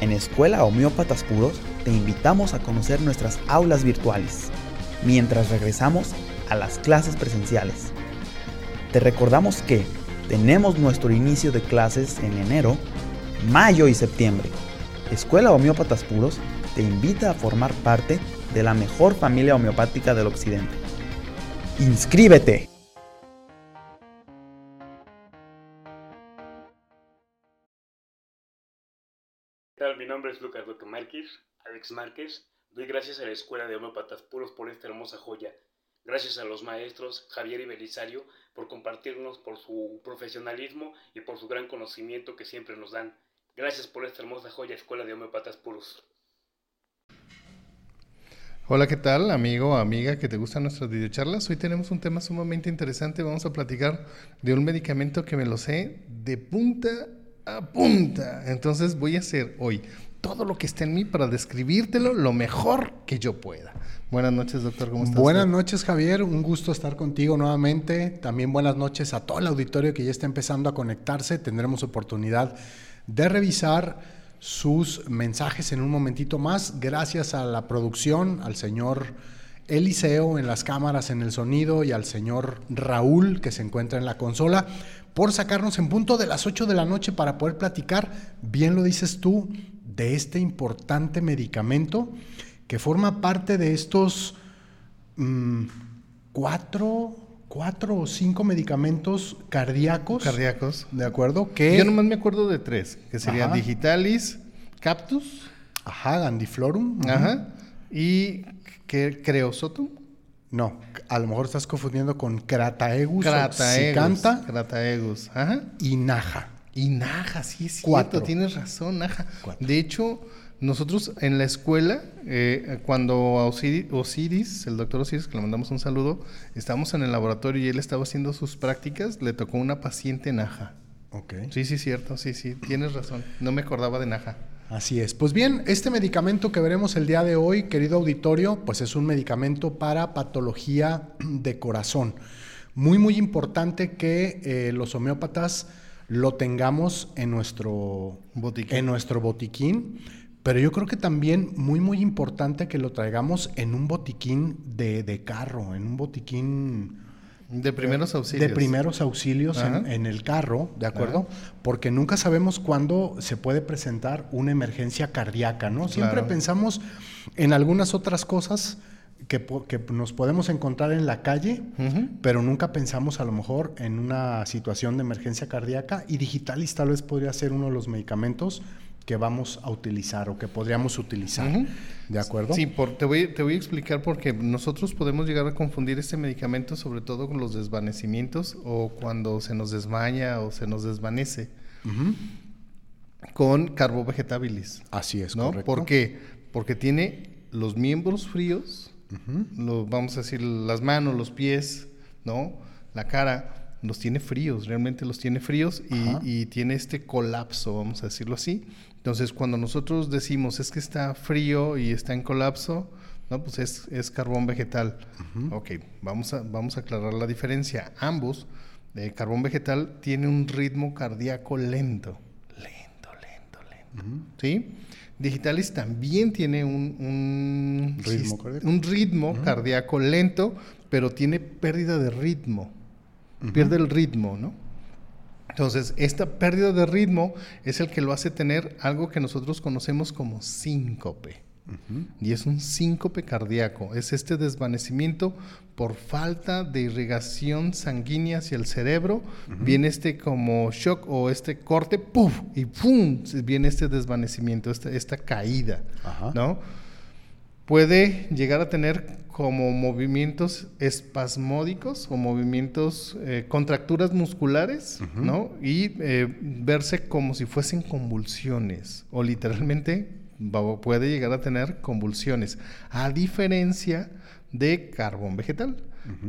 En Escuela Homeópatas Puros te invitamos a conocer nuestras aulas virtuales, mientras regresamos a las clases presenciales. Te recordamos que tenemos nuestro inicio de clases en enero, mayo y septiembre. Escuela Homeópatas Puros te invita a formar parte de la mejor familia homeopática del occidente. ¡Inscríbete! Nombre es Lucas Duque Márquez, Alex Márquez. Doy gracias a la Escuela de Homeopatas Puros por esta hermosa joya. Gracias a los maestros Javier y Belisario por compartirnos por su profesionalismo y por su gran conocimiento que siempre nos dan. Gracias por esta hermosa joya Escuela de Homeopatas Puros. Hola, ¿qué tal, amigo, amiga que te gustan nuestras videocharlas? Hoy tenemos un tema sumamente interesante. Vamos a platicar de un medicamento que me lo sé de punta a punta. Entonces voy a hacer hoy todo lo que está en mí para describírtelo lo mejor que yo pueda. Buenas noches, doctor. ¿Cómo estás? Buenas noches, Javier. Un gusto estar contigo nuevamente. También buenas noches a todo el auditorio que ya está empezando a conectarse. Tendremos oportunidad de revisar sus mensajes en un momentito más. Gracias a la producción, al señor Eliseo en las cámaras, en el sonido y al señor Raúl que se encuentra en la consola por sacarnos en punto de las 8 de la noche para poder platicar, bien lo dices tú, de este importante medicamento que forma parte de estos mmm, cuatro, cuatro o cinco medicamentos cardíacos. Cardíacos. ¿De acuerdo? Que, Yo nomás me acuerdo de tres, que serían Ajá. Digitalis, Cactus, Ajá, Gandiflorum. ajá, y que Creosotum. No, a lo mejor estás confundiendo con Crataegus, Crataegus. Oxycanta Crataegus, ajá. y Naja. Y Naja, sí es cierto, Cuatro. tienes razón, Naja. Cuatro. De hecho, nosotros en la escuela, eh, cuando Osiri- Osiris, el doctor Osiris, que le mandamos un saludo, estábamos en el laboratorio y él estaba haciendo sus prácticas, le tocó una paciente Naja. Ok. Sí, sí, cierto, sí, sí, tienes razón. No me acordaba de Naja. Así es. Pues bien, este medicamento que veremos el día de hoy, querido auditorio, pues es un medicamento para patología de corazón. Muy, muy importante que eh, los homeópatas lo tengamos en nuestro Botiquín. en nuestro botiquín. Pero yo creo que también muy, muy importante que lo traigamos en un botiquín de, de carro, en un botiquín De primeros auxilios. de primeros auxilios en, en el carro, ¿de acuerdo? Porque nunca sabemos cuándo se puede presentar una emergencia cardíaca, ¿no? Siempre Claro. pensamos en algunas otras cosas que, que nos podemos encontrar en la calle, pero nunca pensamos a lo mejor en una situación de emergencia cardíaca y Digitalis tal vez podría ser uno de los medicamentos que vamos a utilizar o que podríamos utilizar. ¿de acuerdo? Sí, por- te, voy, te voy a explicar porque nosotros podemos llegar a confundir este medicamento sobre todo con los desvanecimientos o cuando se nos desmaña o se nos desvanece Ujú. con carbovegetabilis. Así es, ¿no? correcto. ¿Por qué? Porque tiene los miembros fríos, Ujú. lo- vamos a decir las manos, los pies, ¿no? La cara, los tiene fríos, realmente los tiene fríos y tiene este colapso, vamos a decirlo así. Entonces, cuando nosotros decimos es que está frío y está en colapso, no, pues es, es carbón vegetal. Ok, vamos a, vamos a aclarar la diferencia. Ambos, el carbón vegetal tiene un ritmo cardíaco lento. Lento, lento, lento. ¿Sí? Digitalis también tiene un, un Ritmo cardíaco. un ritmo cardíaco lento, pero tiene pérdida de ritmo. Pierde el ritmo, ¿no? Entonces, esta pérdida de ritmo es el que lo hace tener algo que nosotros conocemos como síncope. Y es un síncope cardíaco. Es este desvanecimiento por falta de irrigación sanguínea hacia el cerebro. Viene este como shock o este corte, ¡puf! Y ¡pum! Viene este desvanecimiento, esta, esta caída, Ajá. ¿no? Puede llegar a tener como movimientos espasmódicos o movimientos, eh, contracturas musculares, ¿no? Y eh, verse como si fuesen convulsiones o literalmente puede llegar a tener convulsiones, a diferencia de carbón vegetal,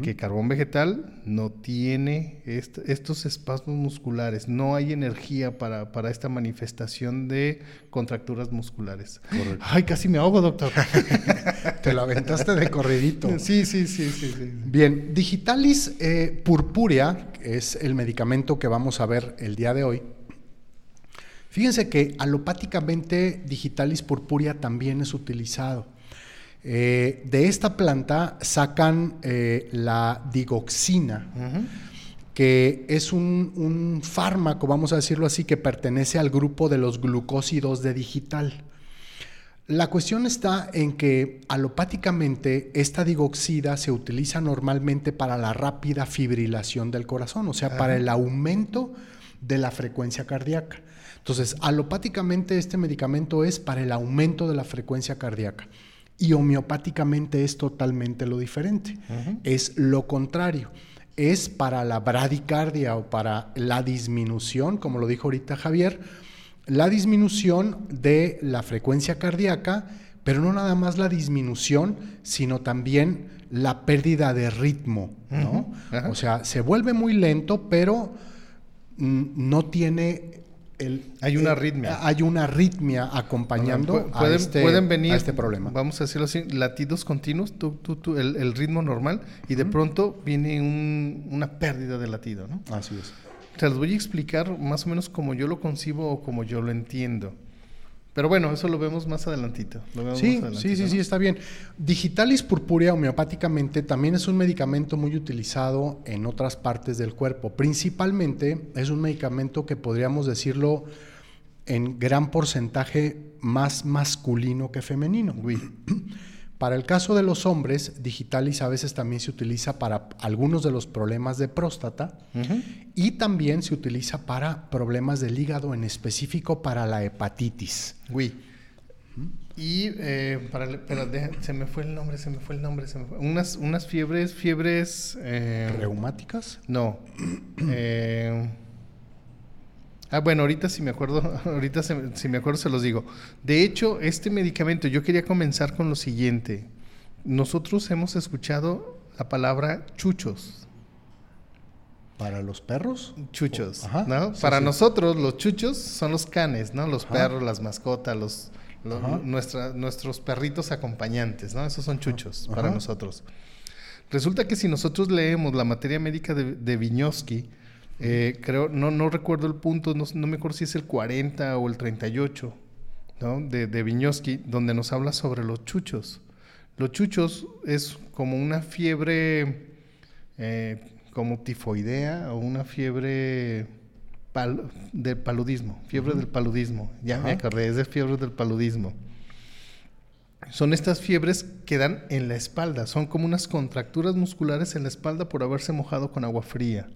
que carbón vegetal no tiene est- estos espasmos musculares, no hay energía para, para esta manifestación de contracturas musculares. Ay, casi me ahogo, doctor. Te lo aventaste de corridito. Sí, sí, sí, sí. sí. Bien, Digitalis eh, purpúrea, es el medicamento que vamos a ver el día de hoy. Fíjense que alopáticamente digitalis purpurea también es utilizado. Eh, de esta planta sacan eh, la digoxina, que es un, un, fármaco, vamos a decirlo así, que pertenece al grupo de los glucósidos de digital. La cuestión está en que alopáticamente esta digoxida se utiliza normalmente para la rápida fibrilación del corazón, o sea, para el aumento de la frecuencia cardíaca. Entonces, alopáticamente este medicamento es para el aumento de la frecuencia cardíaca y homeopáticamente es totalmente lo diferente. Es lo contrario. Es para la bradicardia o para la disminución, como lo dijo ahorita Javier, la disminución de la frecuencia cardíaca, pero no nada más la disminución, sino también la pérdida de ritmo, ¿no? O sea, se vuelve muy lento, pero no tiene el, hay una arritmia. Hay una arritmia acompañando a, este, pueden venir, este problema. Vamos a decirlo así, latidos continuos, el, ritmo normal, y de pronto viene una pérdida de latido, ¿no? Así es. Se los voy a explicar más o menos como yo lo concibo o como yo lo entiendo. Pero bueno, eso lo vemos más adelantito. sí, sí, sí, sí, está bien. Digitalis purpurea homeopáticamente también es un medicamento muy utilizado en otras partes del cuerpo. Principalmente es un medicamento que podríamos decirlo en gran porcentaje más masculino que femenino. Para el caso de los hombres, digitalis a veces también se utiliza para algunos de los problemas de próstata y también se utiliza para problemas del hígado, en específico para la hepatitis. Oui. Y eh, para, se me fue el nombre, se me fue el nombre, se me fue. Unas, unas fiebres, fiebres... Eh, ¿Reumáticas? No. eh, Ah, bueno, ahorita si me acuerdo, ahorita si me acuerdo se los digo. De hecho, este medicamento, yo quería comenzar con lo siguiente. Nosotros hemos escuchado la palabra chuchos. ¿Para los perros? Chuchos, ¿no? Para nosotros los chuchos son los canes, ¿no? Los perros, las mascotas, los, nuestros perritos acompañantes, ¿no? Esos son chuchos para nosotros. Resulta que si nosotros leemos la materia médica de, de Viñoski, eh, creo, no, no recuerdo el punto, no, me acuerdo si es el 40 o el 38, ¿no? De, de Viñoski, donde nos habla sobre los chuchos. Los chuchos es como una fiebre eh, como tifoidea o una fiebre del paludismo, fiebre del paludismo. Ya me acordé, es de fiebre del paludismo. Son estas fiebres que dan en la espalda, son como unas contracturas musculares en la espalda por haberse mojado con agua fría.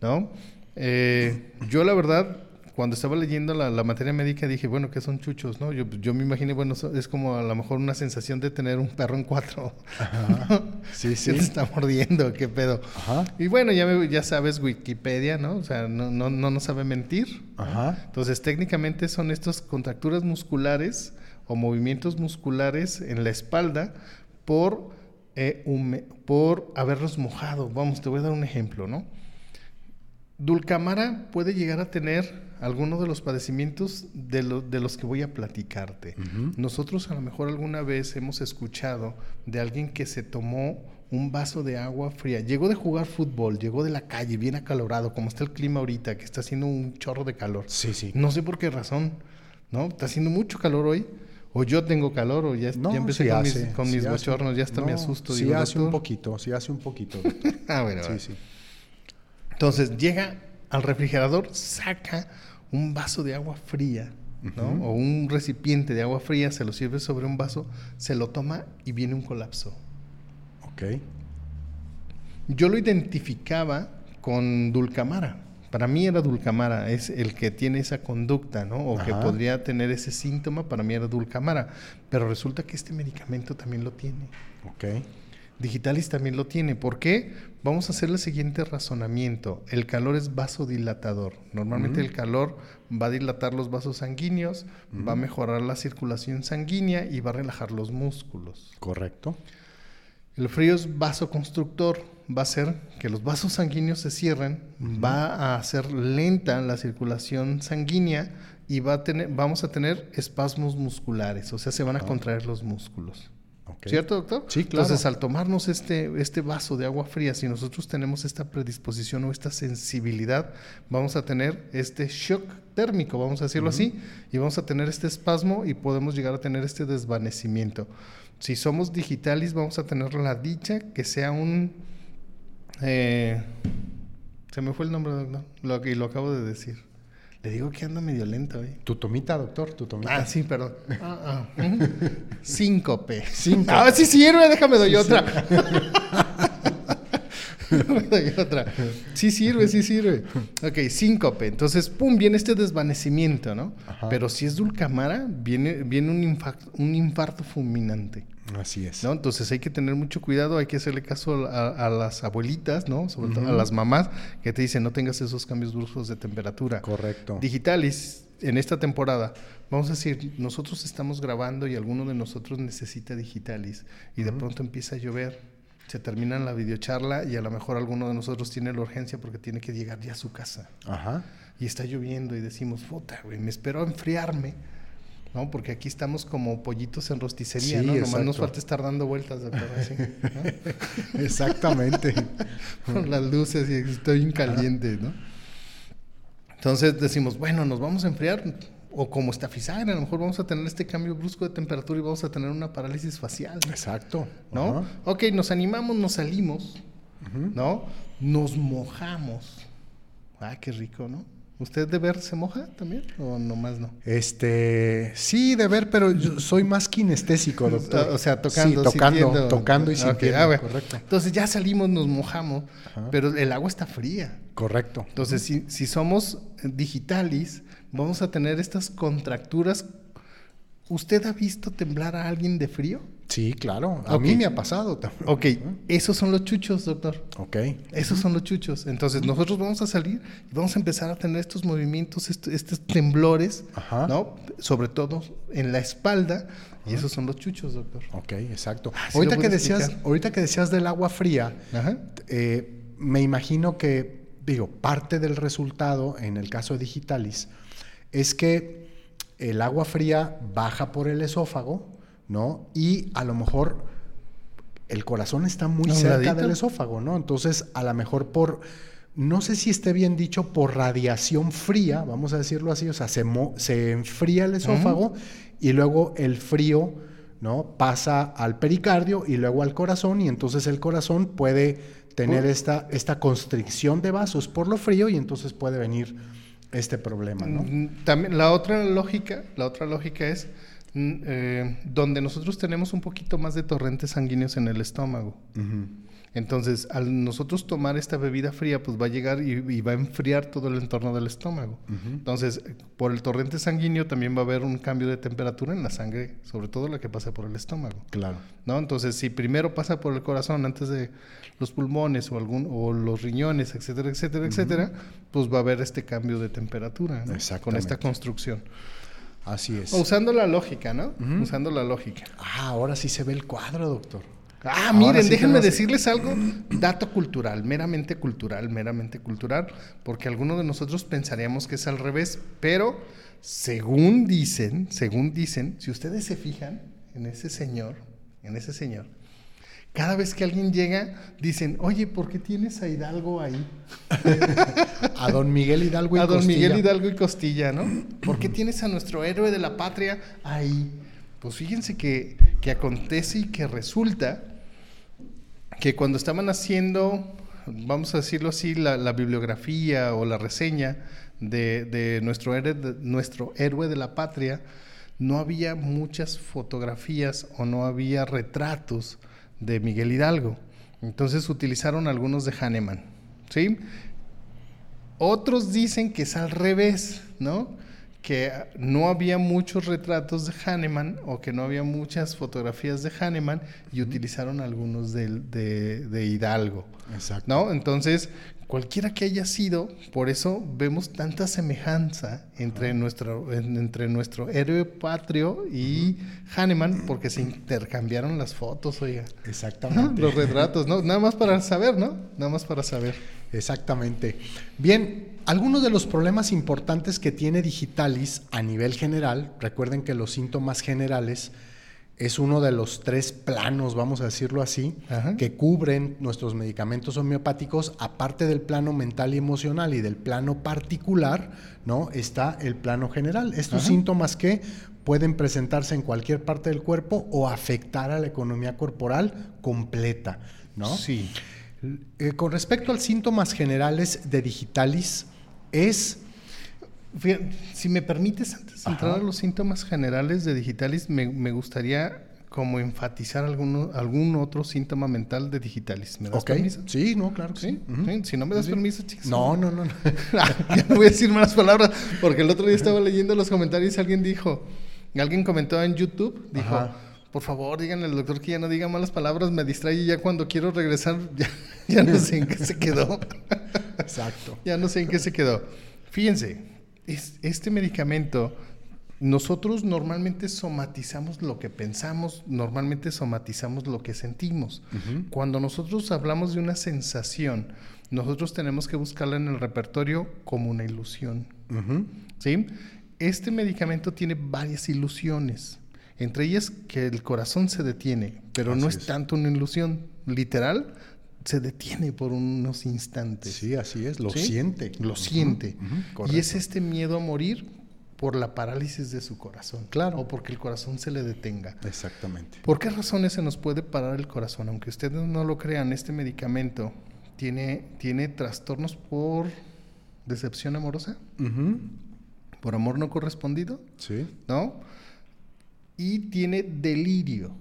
¿no? Eh, yo la verdad, cuando estaba leyendo la, materia médica dije, bueno, ¿qué son chuchos? ¿no? Yo, yo me imaginé, bueno, es como a lo mejor una sensación de tener un perro en cuatro. Sí, sí. te está mordiendo, qué pedo. Y bueno, ya, ya sabes Wikipedia, ¿no? O sea, no, no, no, no sabe mentir. Entonces, técnicamente son estas contracturas musculares o movimientos musculares en la espalda por, eh, por haberlos mojado. Vamos, te voy a dar un ejemplo, ¿no? Dulcamara puede llegar a tener algunos de los padecimientos de, los que voy a platicarte. Nosotros a lo mejor alguna vez hemos escuchado de alguien que se tomó un vaso de agua fría. Llegó de jugar fútbol, llegó de la calle, bien acalorado, como está el clima ahorita, que está haciendo un chorro de calor. Sí, sí. No sé por qué razón, ¿no? Está haciendo mucho calor hoy. O yo tengo calor, o ya, empecé con, mis, bochornos, ya hasta me asusto. Sí hace un poquito, sí hace un poquito. ah, bueno. Sí, sí. Entonces llega al refrigerador, saca un vaso de agua fría, ¿no? O un recipiente de agua fría, se lo sirve sobre un vaso, se lo toma y viene un colapso. Ok. Yo lo identificaba con Dulcamara. Para mí era Dulcamara, es el que tiene esa conducta, ¿no? O que podría tener ese síntoma, para mí era Dulcamara. Pero resulta que este medicamento también lo tiene. Ok. Digitalis también lo tiene. ¿Por qué? Vamos a hacer el siguiente razonamiento. El calor es vasodilatador. Normalmente el calor va a dilatar los vasos sanguíneos, va a mejorar la circulación sanguínea y va a relajar los músculos. Correcto. El frío es vasoconstructor. Va a hacer que los vasos sanguíneos se cierren, va a hacer lenta la circulación sanguínea y va a tener, vamos a tener espasmos musculares, o sea, se van a contraer los músculos. ¿Cierto, doctor? Sí, claro. Entonces, al tomarnos este, este vaso de agua fría, si nosotros tenemos esta predisposición o esta sensibilidad, vamos a tener este shock térmico, vamos a decirlo así, y vamos a tener este espasmo y podemos llegar a tener este desvanecimiento. Si somos digitalis, vamos a tener la dicha que sea un... eh, se me fue el nombre, doctor, lo, y lo acabo de decir. Le digo que ando medio lento hoy. Tu tomita, doctor, tu tomita. Ah, sí, perdón. Ah, ah. Síncope. Síncope. Ah, sí sirve, déjame doy otra. doy otra. Sí sirve, sí sirve. Ok, síncope. Entonces, pum, viene este desvanecimiento, ¿no? Ajá. Pero si es dulcamara, viene, viene un, infarto, un infarto fulminante. Así es. ¿no? Entonces hay que tener mucho cuidado, hay que hacerle caso a, a las abuelitas, ¿no? Sobre todo a las mamás que te dicen no tengas esos cambios bruscos de temperatura. Correcto. Digitalis, en esta temporada, vamos a decir, nosotros estamos grabando y alguno de nosotros necesita Digitalis y de pronto empieza a llover, se termina la videocharla y a lo mejor alguno de nosotros tiene la urgencia porque tiene que llegar ya a su casa Ajá. y está lloviendo y decimos, puta, güey, me espero a enfriarme. ¿No? Porque aquí estamos como pollitos en rosticería, Sí, ¿no? Nomás nos falta estar dando vueltas, doctor, así, ¿no? Exactamente. Con las luces y estoy bien caliente, ¿no? Entonces decimos, bueno, nos vamos a enfriar, o como estafizagra, a lo mejor vamos a tener este cambio brusco de temperatura y vamos a tener una parálisis facial, Exacto. ¿no? Ajá. Ok, nos animamos, nos salimos, ¿no? Nos mojamos. Ah, qué rico, ¿no? ¿Usted de ver se moja también o nomás no? Este, sí, de ver, pero yo soy más kinestésico, doctor. O sea, tocando, Sí, tocando, sintiendo. tocando y Ok, sintiendo. ah, bueno. Correcto. Entonces ya salimos, nos mojamos, Ajá. pero el agua está fría. Correcto. Entonces, si, si somos digitalis, vamos a tener estas contracturas. ¿Usted ha visto temblar a alguien de frío? Sí, claro. A mí me ha pasado también. Ok, esos son los chuchos, doctor. Ok. Esos son los chuchos. Entonces, nosotros vamos a salir y vamos a empezar a tener estos movimientos, est- estos temblores, Ajá. ¿no? Sobre todo en la espalda. Y esos son los chuchos, doctor. Ok, exacto. Ah, ahorita, que decías, explicar. ahorita que decías del agua fría, Ajá. eh, me imagino que, digo, parte del resultado en el caso de Digitalis es que el agua fría baja por el esófago, ¿no? Y a lo mejor el corazón está muy cerca ladito. del esófago, ¿no? Entonces, a lo mejor por, no sé si esté bien dicho, por radiación fría, vamos a decirlo así, o sea, se, mo- se enfría el esófago y luego el frío, ¿no? Pasa al pericardio y luego al corazón y entonces el corazón puede tener esta, esta constricción de vasos por lo frío y entonces puede venir este problema, ¿no? Mm, También la otra lógica, la otra lógica es mm, eh, donde nosotros tenemos un poquito más de torrentes sanguíneos en el estómago. Entonces, al nosotros tomar esta bebida fría, pues va a llegar y, y va a enfriar todo el entorno del estómago. Entonces, por el torrente sanguíneo también va a haber un cambio de temperatura en la sangre, sobre todo la que pasa por el estómago. Claro. ¿no? Entonces, si primero pasa por el corazón antes de los pulmones o, algún, o los riñones, etcétera, etcétera, etcétera, pues va a haber este cambio de temperatura ¿no? con esta construcción. Así es. Usando la lógica, ¿no? Usando la lógica. Ah, ahora sí se ve el cuadro, doctor. Ah, miren, sí déjenme decirles algo, dato cultural, meramente cultural, meramente cultural, porque algunos de nosotros pensaríamos que es al revés, pero según dicen, según dicen, si ustedes se fijan en ese señor, en ese señor, cada vez que alguien llega, dicen, oye, ¿por qué tienes a Hidalgo ahí? A don Miguel Hidalgo y a don Costilla. Miguel Hidalgo y Costilla, ¿no? ¿Por qué tienes a nuestro héroe de la patria ahí? Pues fíjense que, que acontece y que resulta que cuando estaban haciendo, vamos a decirlo así, la, bibliografía o la reseña de, de nuestro, héroe, de nuestro héroe de la patria, no había muchas fotografías o no había retratos de Miguel Hidalgo. Entonces utilizaron algunos de Hahnemann, ¿sí? Otros dicen que es al revés, ¿no? Que no había muchos retratos de Hahnemann o que no había muchas fotografías de Hahnemann y utilizaron algunos del- de, de Hidalgo, Exacto. ¿no? Entonces, cualquiera que haya sido, por eso vemos tanta semejanza entre, nuestro, en- entre nuestro héroe patrio y Hahnemann porque se intercambiaron las fotos, oiga. Exactamente. Los retratos, ¿no? Nada más para saber, ¿no? Nada más para saber. Exactamente. Bien, algunos de los problemas importantes que tiene Digitalis a nivel general, recuerden que los síntomas generales es uno de los tres planos, vamos a decirlo así, Ajá. que cubren nuestros medicamentos homeopáticos, aparte del plano mental y emocional y del plano particular, ¿no? Está el plano general. Estos Ajá. síntomas que pueden presentarse en cualquier parte del cuerpo o afectar a la economía corporal completa, ¿no? Sí. Eh, con respecto a los síntomas generales de digitalis, es si me permites, antes de entrar Ajá. a los síntomas generales de digitalis, me, me gustaría como enfatizar alguno, algún otro síntoma mental de digitalis. ¿Me das permiso? Sí, no, claro que ¿Sí? Si no me das Sí, permiso, chicas. No, no, no. no. ya no voy a decir malas palabras, porque el otro día estaba leyendo los comentarios y alguien dijo, alguien comentó en YouTube, dijo, Ajá. por favor, díganle al doctor que ya no diga malas palabras, me distrae y ya cuando quiero regresar, ya, ya no sé en qué se quedó. Exacto. ya no sé en qué se quedó. Fíjense, es- este medicamento, nosotros normalmente somatizamos lo que pensamos, normalmente somatizamos lo que sentimos. Cuando nosotros hablamos de una sensación, nosotros tenemos que buscarla en el repertorio como una ilusión. ¿sí? Este medicamento tiene varias ilusiones, entre ellas que el corazón se detiene, pero no es. tanto una ilusión, literal, se detiene por unos instantes. Sí, así es, lo ¿Sí? siente. Lo siente. y es este miedo a morir por la parálisis de su corazón. Claro. O porque el corazón se le detenga. Exactamente. ¿Por qué razones se nos puede parar el corazón? Aunque ustedes no lo crean, este medicamento tiene, tiene trastornos por decepción amorosa, por amor no correspondido, Sí. ¿no? Y tiene delirio.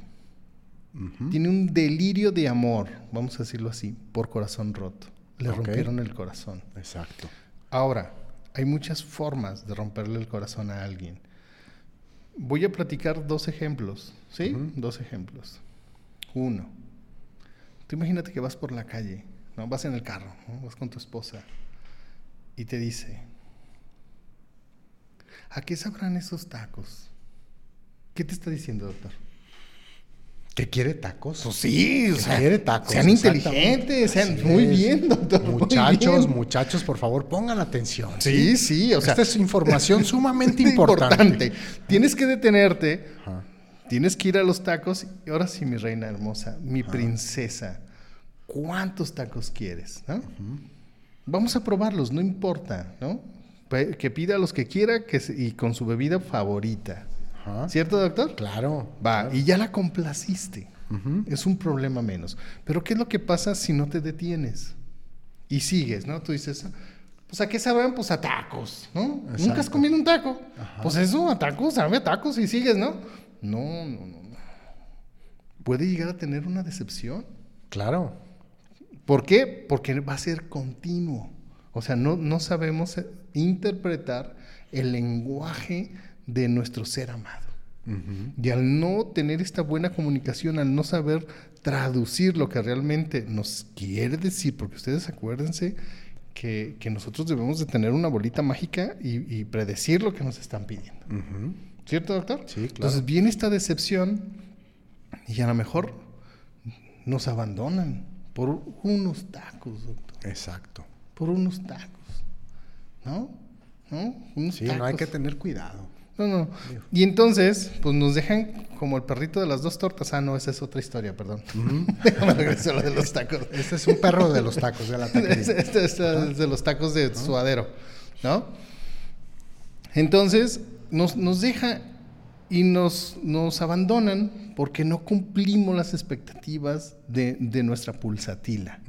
Tiene un delirio de amor, vamos a decirlo así, por corazón roto. Le rompieron el corazón. Exacto. Ahora, hay muchas formas de romperle el corazón a alguien. Voy a platicar dos ejemplos, ¿sí? Dos ejemplos. Uno, tú imagínate que vas por la calle, ¿no? Vas en el carro, ¿no? vas con tu esposa y te dice, ¿a qué sabrán esos tacos? ¿Qué te está diciendo, doctor? ¿Que quiere tacos? Pues sí, o Que sea, quiere tacos. sean inteligentes, sean muy bien, doctor. Muchachos, bien. muchachos, por favor, pongan atención. Sí, sí, o sea, Esta es información sumamente importante. Tienes que detenerte, Ajá. tienes que ir a los tacos. Y ahora sí, mi reina hermosa, mi princesa, ¿cuántos tacos quieres? no? Vamos a probarlos, no importa, ¿no? Que pida los que quiera que y con su bebida favorita. Ajá. ¿Cierto, doctor? Claro. Va, y ya la complaciste. Ujú. Es un problema menos. Pero ¿qué es lo que pasa si no te detienes? Y sigues, ¿no? Tú dices, pues ¿a qué saben? Pues a tacos, ¿no? Nunca has Exacto. comido un taco. Pues eso, a tacos, sabe a tacos y sigues, ¿no? No, no, no. Puede llegar a tener una decepción. Claro. ¿Por qué? Porque va a ser continuo. O sea, no, no sabemos interpretar el lenguaje de nuestro ser amado. Y al no tener esta buena comunicación, al no saber traducir lo que realmente nos quiere decir, porque ustedes acuérdense que, que nosotros debemos de tener una bolita mágica y, y predecir lo que nos están pidiendo. ¿Cierto, doctor? Sí, claro. Entonces viene esta decepción y a lo mejor nos abandonan por unos tacos, doctor. Exacto. Por unos tacos. ¿No? ¿No? Unos Sí, no hay tacos. que tener cuidado. No, no. Y entonces, pues nos dejan como el perrito de las dos tortas. Ah, no, esa es otra historia, perdón. Déjame regresar a lo de los tacos. Este es un perro de los tacos de la. Este este- este es de los tacos de suadero, ¿no? Entonces, nos, nos deja y nos, nos abandonan porque no cumplimos las expectativas de, de nuestra pulsatila.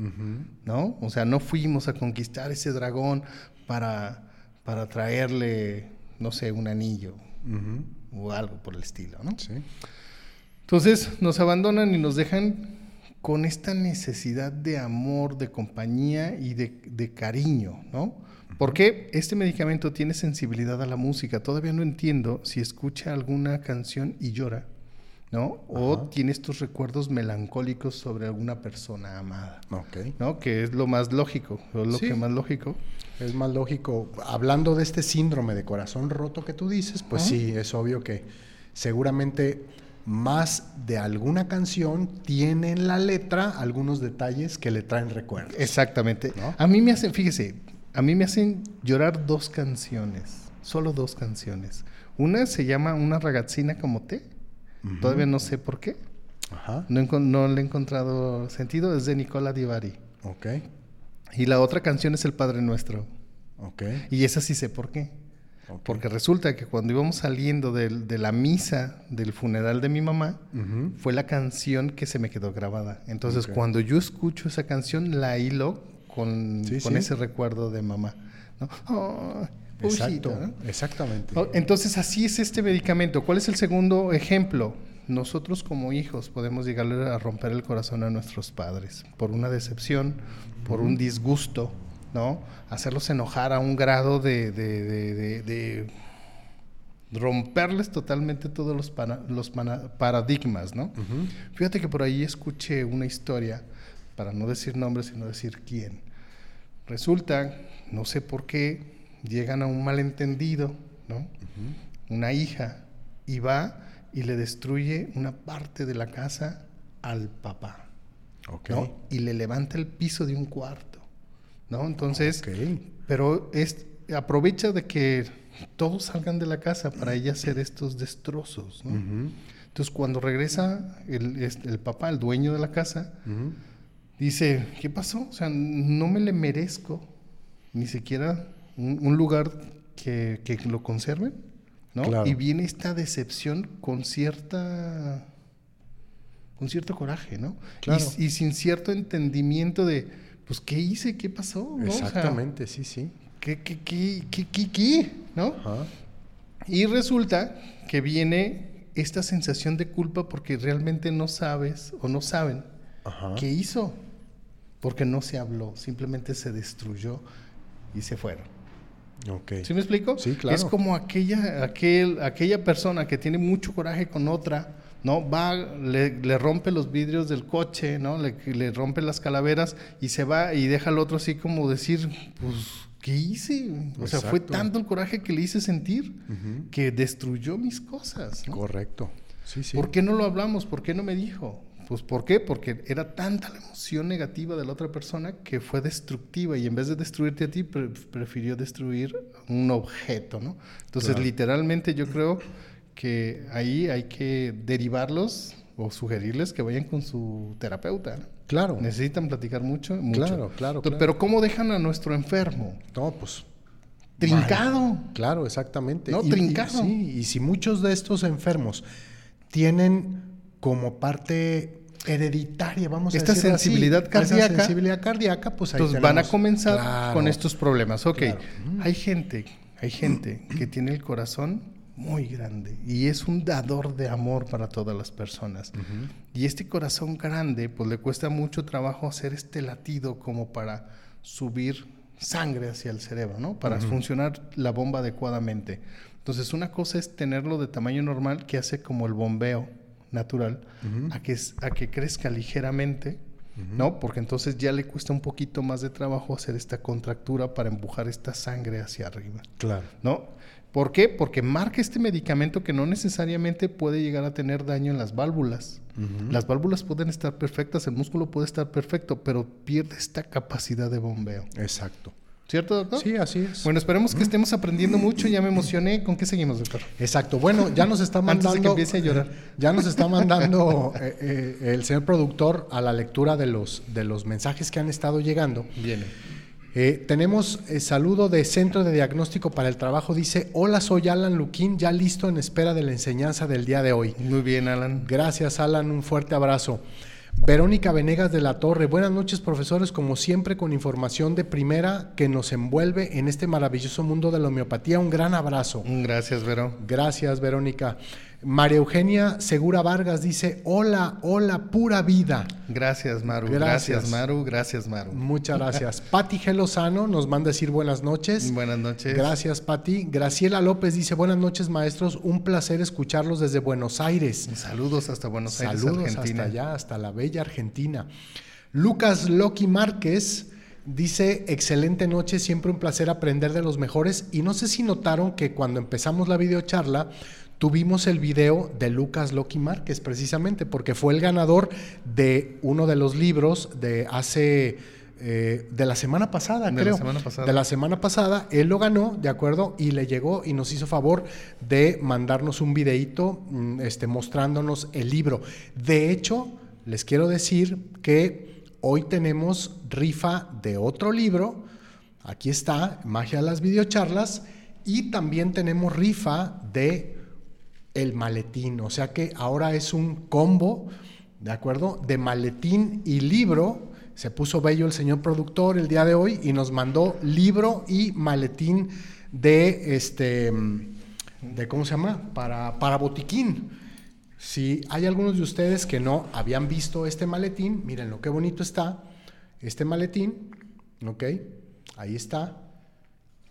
¿no? O sea, no fuimos a conquistar ese dragón para, para traerle, no sé, un anillo o algo por el estilo, ¿no? Sí. Entonces nos abandonan y nos dejan con esta necesidad de amor, de compañía y de, de cariño, ¿no? Porque este medicamento tiene sensibilidad a la música. Todavía no entiendo si escucha alguna canción y llora, ¿no? O Ajá. tiene estos recuerdos melancólicos sobre alguna persona amada, Ok. ¿no? Que es lo más lógico, o lo Sí. que más lógico. Es más lógico. Hablando de este síndrome de corazón roto que tú dices, pues sí, es obvio que seguramente más de alguna canción tiene en la letra algunos detalles que le traen recuerdos. Exactamente. ¿No? A mí me hacen, fíjese, a mí me hacen llorar dos canciones, solo dos canciones. Una se llama Una ragazzina como te Todavía no sé por qué. Ajá. No, no le he encontrado sentido. Es de Nicola Divari. Ok. Y la otra canción es El Padre Nuestro. Ok. Y esa sí sé por qué. ok. Porque resulta que cuando íbamos saliendo de, la misa del funeral de mi mamá, fue la canción que se me quedó grabada. Entonces, cuando yo escucho esa canción, la hilo con, Sí, con sí. ese recuerdo de mamá. ¿no? Ay, Exacto. Exactamente. Oh, Entonces, así es este medicamento. ¿Cuál es el segundo ejemplo? Nosotros como hijos podemos llegarle a romper el corazón a nuestros padres por una decepción, por un disgusto, ¿no? Hacerlos enojar a un grado de, de- de- de- de romperles totalmente todos los, paradigmas, ¿no? Fíjate que por ahí escuché una historia, para no decir nombres, sino decir quién. Resulta, no sé por qué, llegan a un malentendido, ¿no? Una hija, y va y le destruye una parte de la casa al papá, Ok. ¿no? Y le levanta el piso de un cuarto, ¿no? Entonces, pero es, aprovecha de que todos salgan de la casa para ella hacer estos destrozos. Entonces, cuando regresa el, este, el papá, el dueño de la casa, dice, ¿qué pasó? O sea, no me le merezco ni siquiera un, un lugar que, que lo conserven, ¿no? Claro. Y viene esta decepción con cierta... con cierto coraje, ¿no? Y- Claro. Y, sin cierto entendimiento de, pues, ¿qué hice? ¿Qué pasó? ¿no? O sea, Exactamente, sí, sí. ¿qué, qué, qué, qué, qué, qué? ¿No? Ajá. Y resulta que viene esta sensación de culpa porque realmente no sabes o no saben Ajá. qué hizo. Porque no se habló, simplemente se destruyó y se fueron. Ok. ¿Sí me explico? Sí, claro. Es como aquella, aquel, aquella persona que tiene mucho coraje con otra, ¿no? Va, le, le rompe los vidrios del coche, ¿no? Le, le rompe las calaveras y se va y deja al otro así como decir, pues, ¿qué hice? O sea, fue tanto el coraje que le hice sentir que destruyó mis cosas. ¿no? Correcto. Sí, sí. ¿Por qué no lo hablamos? ¿Por qué no me dijo? Pues ¿por qué? Porque era tanta la emoción negativa de la otra persona que fue destructiva y en vez de destruirte a ti, pre- prefirió destruir un objeto, ¿no? Entonces, Claro. literalmente yo creo que ahí hay que derivarlos o sugerirles que vayan con su terapeuta. ¿no? Claro. Necesitan platicar mucho, mucho. Claro, claro, claro. Pero ¿cómo dejan a nuestro enfermo? No, pues. Trincado. Claro, exactamente. No, Y- y- trincado. sí, y si muchos de estos enfermos tienen como parte hereditaria, vamos Esta a decirlo así, sensibilidad esa cardíaca, sensibilidad cardíaca, pues ahí Entonces van a comenzar Claro. con estos problemas. Ok, Claro. hay gente, hay gente que tiene el corazón muy grande y es un dador de amor para todas las personas. Y este corazón grande, pues le cuesta mucho trabajo hacer este latido como para subir sangre hacia el cerebro, ¿no? Para funcionar la bomba adecuadamente. Entonces, una cosa es tenerlo de tamaño normal que hace como el bombeo natural a, que, a que crezca ligeramente, ¿no? Porque entonces ya le cuesta un poquito más de trabajo hacer esta contractura para empujar esta sangre hacia arriba, Claro. ¿no? ¿Por qué? Porque marca este medicamento que no necesariamente puede llegar a tener daño en las válvulas. Las válvulas pueden estar perfectas, el músculo puede estar perfecto, pero pierde esta capacidad de bombeo. Exacto. ¿Cierto, doctor? Sí, así es. Bueno, esperemos que estemos aprendiendo mucho. Ya me emocioné. ¿Con qué seguimos, doctor? Exacto. Bueno, ya nos está Antes mandando. de que empiece a llorar. Ya nos está mandando eh, eh, el señor productor a la lectura de los, de los mensajes que han estado llegando. Viene. Eh, tenemos eh, saludo de Centro de Diagnóstico para el Trabajo. Dice: Hola, soy Alan Luquín, ya listo en espera de la enseñanza del día de hoy. Muy bien, Alan. Gracias, Alan. Un fuerte abrazo. Verónica Venegas de la Torre. Buenas noches, profesores. Como siempre, con información de primera que nos envuelve en este maravilloso mundo de la homeopatía. Un gran abrazo. Gracias, Vero. Gracias, Verónica. María Eugenia Segura Vargas dice: Hola, hola, pura vida. Gracias, Maru. Gracias. Gracias, Maru. Gracias, Maru. Muchas gracias. Patti G. Lozano nos manda a decir buenas noches. Buenas noches. Gracias, Patti. Graciela López dice: Buenas noches, maestros. Un placer escucharlos desde Buenos Aires. Saludos hasta Buenos Aires, Saludos Argentina. hasta allá, hasta la bella Argentina. Lucas Loki Márquez dice, excelente noche, siempre un placer aprender de los mejores. Y no sé si notaron que cuando empezamos la videocharla, tuvimos el video de Lucas Loki Márquez, precisamente, porque fue el ganador de uno de los libros de hace eh, de la semana pasada, De la creo. semana pasada. De la semana pasada, él lo ganó, ¿de acuerdo? Y le llegó y nos hizo favor de mandarnos un videíto mm, este, mostrándonos el libro. De hecho, les quiero decir que hoy tenemos rifa de otro libro. Aquí está, Magia de las Videocharlas. Y también tenemos rifa de el maletín. O sea que ahora es un combo, ¿de acuerdo? De maletín y libro. Se puso bello el señor productor el día de hoy y nos mandó libro y maletín de este de cómo se llama para, para botiquín. Si hay algunos de ustedes que no habían visto este maletín, miren lo que bonito está. Este maletín, ¿ok? Ahí está.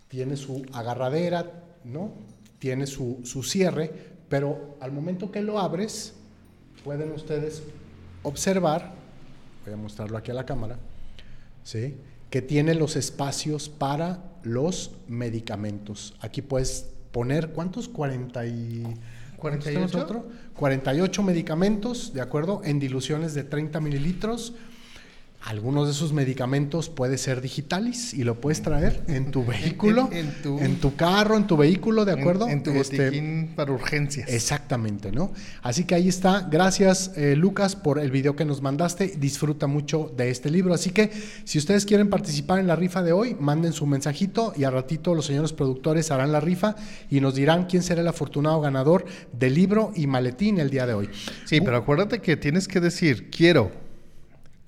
Tiene su agarradera, ¿no? Tiene su, su cierre, pero al momento que lo abres, pueden ustedes observar, voy a mostrarlo aquí a la cámara, ¿sí? que tiene los espacios para los medicamentos. Aquí puedes poner, ¿cuántos? 40 y... ¿cuántos 48? tenemos otro? 48 medicamentos, ¿de acuerdo? En diluciones de 30 mililitros. Algunos de esos medicamentos puede ser digitalis y lo puedes traer en tu vehículo, En- en en, tu- tu, carro, en tu vehículo, ¿de acuerdo? En, tu Este, botiquín para urgencias. Exactamente, ¿no? Así que ahí está. Gracias, eh, Lucas, por el video que nos mandaste. Disfruta mucho de este libro. Así que si ustedes quieren participar en la rifa de hoy, manden su mensajito y a ratito los señores productores harán la rifa y nos dirán quién será el afortunado ganador del libro y maletín el día de hoy. Sí, pero acuérdate que tienes que decir, quiero,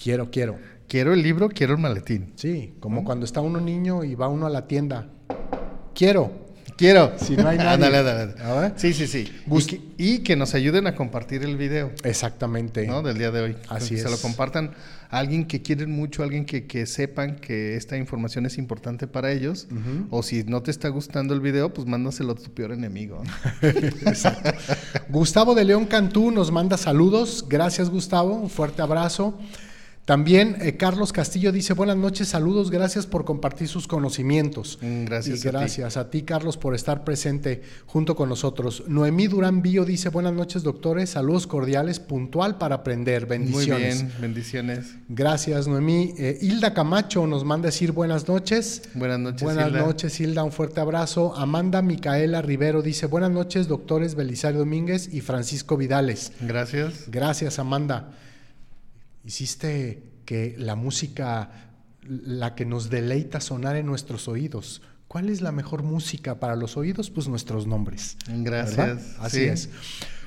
Quiero, quiero. quiero el libro, quiero el maletín. Sí, como cuando está uno niño y va uno a la tienda. Quiero. Quiero. Si no hay nadie. Ándale, ándale. Sí, sí, sí. Y que, y que nos ayuden a compartir el video. Exactamente. ¿no? Del día de hoy. Así que se lo es. compartan a alguien que quieren mucho, a alguien que, que sepan que esta información es importante para ellos. O si no te está gustando el video, pues mándaselo a tu peor enemigo. Gustavo de León Cantú nos manda saludos. Gracias, Gustavo. Un fuerte abrazo. También eh, Carlos Castillo dice buenas noches, saludos, gracias por compartir sus conocimientos. Mm, gracias Y a ti. gracias a ti, Carlos, por estar presente junto con nosotros. Noemí Durán Bío dice buenas noches, doctores, saludos cordiales, puntual para aprender, Muy bendiciones. bien, bendiciones. Gracias, Noemí. Eh, Hilda Camacho nos manda decir buenas noches. Buenas noches. Buenas Hilda. noches, Hilda. Un fuerte abrazo. Amanda Micaela Rivero dice: Buenas noches, doctores Belisario Domínguez y Francisco Vidales. Gracias. Gracias, Amanda. Hiciste que la música, la que nos deleita sonar en nuestros oídos. ¿Cuál es la mejor música para los oídos? Pues nuestros nombres. Gracias. ¿verdad? Así Sí. es.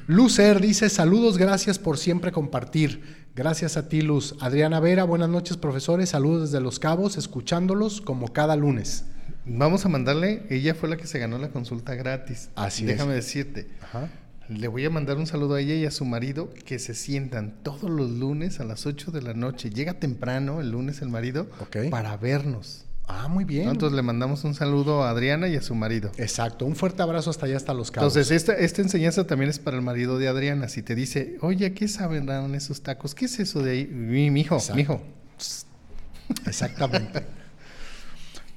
Lucer dice, saludos, gracias por siempre compartir. Gracias a ti, Luz. Adriana Vera, buenas noches, profesores. Saludos desde Los Cabos, escuchándolos como cada lunes. Vamos a mandarle, ella fue la que se ganó la consulta gratis. Así Déjame es. decirte, Ajá. Le voy a mandar un saludo a ella y a su marido que se sientan todos los lunes a las 8 de la noche. Llega temprano el lunes el marido Ok. para vernos. Ah, muy bien. ¿no? Entonces le mandamos un saludo a Adriana y a su marido. Exacto. Un fuerte abrazo hasta allá, hasta Los Cabos. Entonces, esta, esta enseñanza también es para el marido de Adriana. Si te dice, oye, ¿qué saben esos tacos? ¿Qué es eso de ahí? Mi, mi hijo, Exacto. mi hijo. Exactamente.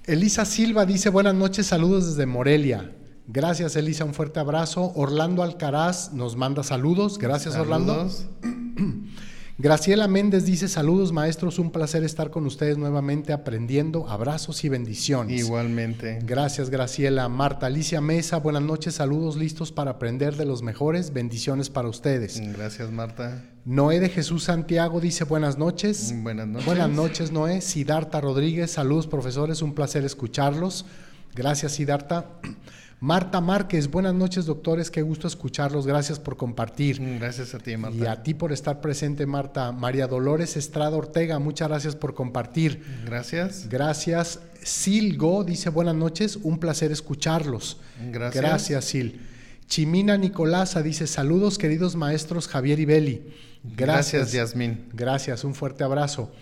Elisa Silva dice buenas noches, saludos desde Morelia. Gracias Elisa, un fuerte abrazo. Orlando Alcaraz nos manda saludos. Gracias Orlando. Graciela Méndez dice saludos maestros, un placer estar con ustedes nuevamente aprendiendo. Abrazos y bendiciones. Igualmente. Gracias Graciela. Marta Alicia Mesa, buenas noches, saludos listos para aprender de los mejores. Bendiciones para ustedes. Gracias, Marta. Noé de Jesús Santiago dice buenas noches. Buenas noches. Buenas noches, Noé. Sidarta Rodríguez, saludos, profesores, un placer escucharlos. Gracias, Sidarta. Marta Márquez, buenas noches, doctores, qué gusto escucharlos, gracias por compartir. Gracias a ti, Marta. Y a ti por estar presente, Marta. María Dolores Estrada Ortega, muchas gracias por compartir. Gracias. Gracias. Silgo dice buenas noches, un placer escucharlos. Gracias. Gracias, Sil. Chimina Nicolasa dice saludos, queridos maestros Javier y Beli. Gracias, Yasmín. Gracias, un fuerte abrazo.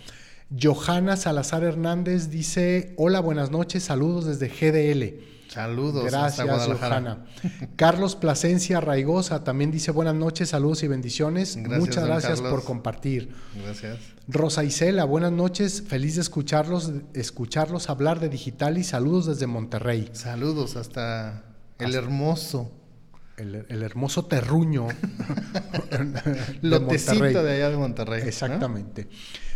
Johanna Salazar Hernández dice, hola, buenas noches, saludos desde GDL. Saludos hasta Gracias, Guadalajara. Johanna. Carlos Plasencia Raigosa también dice buenas noches, saludos y bendiciones. Gracias, Muchas gracias Carlos. por compartir. Gracias. Rosa Isela, buenas noches, feliz de escucharlos, escucharlos hablar de digital y saludos desde Monterrey. Saludos hasta el hermoso El, el hermoso terruño de lotecito Monterrey. de allá de Monterrey. ¿no?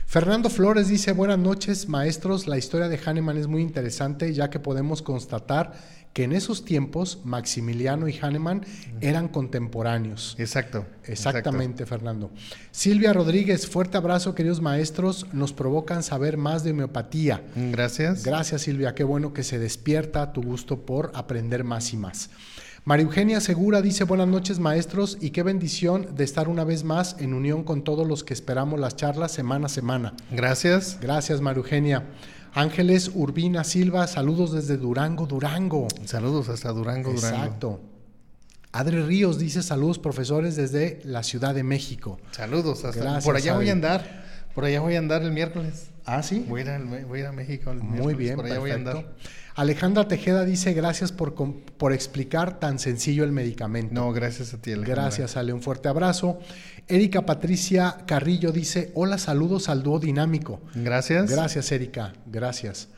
Fernando Flores dice, buenas noches maestros, la historia de Hahnemann es muy interesante ya que podemos constatar que en esos tiempos Maximiliano y Hahnemann eran contemporáneos. Exacto. Exactamente, Fernando. Silvia Rodríguez, fuerte abrazo, queridos maestros. Nos provocan saber más de homeopatía. Gracias. Gracias, Silvia. Qué bueno que se despierta tu gusto por aprender más y más. María Eugenia Segura dice buenas noches maestros y qué bendición de estar una vez más en unión con todos los que esperamos las charlas semana a semana. Gracias. Gracias María Eugenia. Ángeles Urbina Silva, saludos desde Durango, Durango. Saludos hasta Durango, Durango. Exacto. Adri Ríos dice saludos profesores desde la Ciudad de México. Saludos hasta Gracias, por allá voy a andar. Por allá voy a andar el miércoles. Ah, sí. Voy a ir, al- voy a, ir a México el Muy bien, por allá voy a perfecto. andar. Alejandra Tejeda dice gracias por, por explicar tan sencillo el medicamento. No, gracias a ti, Alejandra. Gracias, Ale, un fuerte abrazo. Erika Patricia Carrillo dice, hola, saludos al dúo dinámico. Gracias. Gracias, Erika, gracias.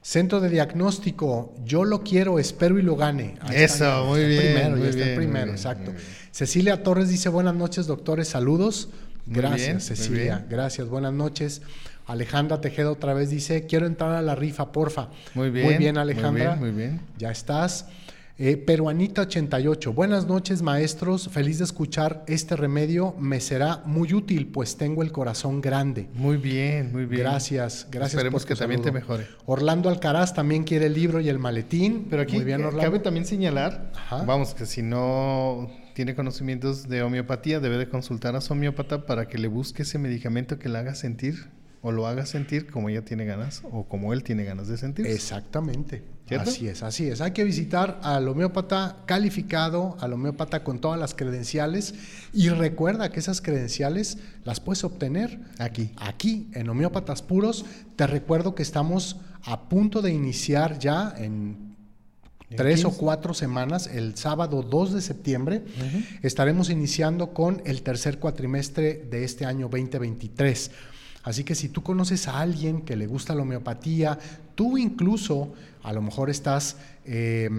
Centro de diagnóstico, yo lo quiero, espero y lo gane. Ahí Eso, ya, muy está bien, Primero, muy está en bien, primero, muy bien, exacto. bien. Cecilia Torres dice, buenas noches, doctores, saludos. Gracias, Cecilia, gracias, buenas noches. Alejandra Tejeda otra vez dice, quiero entrar a la rifa, porfa. Muy bien. Muy bien, Alejandra. Muy bien, muy bien. Ya estás. Eh, Peruanita88, buenas noches maestros, feliz de escuchar este remedio, me será muy útil pues tengo el corazón grande. Muy bien, muy bien. Gracias, gracias. Esperemos por que también te mejore. Orlando Alcaraz también quiere el libro y el maletín. Pero aquí Muy bien, Orlando. cabe también señalar, Ajá. vamos, que si no tiene conocimientos de homeopatía, debe de consultar a su homeópata para que le busque ese medicamento que le haga sentir o lo haga sentir como ella tiene ganas o como él tiene ganas de sentir. Exactamente. ¿Cierto? Así es, así es. Hay que visitar al homeópata calificado, al homeópata con todas las credenciales y recuerda que esas credenciales las puedes obtener Aquí. Aquí, en Homeópatas Puros, te recuerdo que estamos a punto de iniciar ya en tres o 15. cuatro semanas, el sábado 2 de septiembre, estaremos iniciando con el tercer cuatrimestre de este año 2023. Así que si tú conoces a alguien que le gusta la homeopatía, tú incluso a lo mejor estás eh,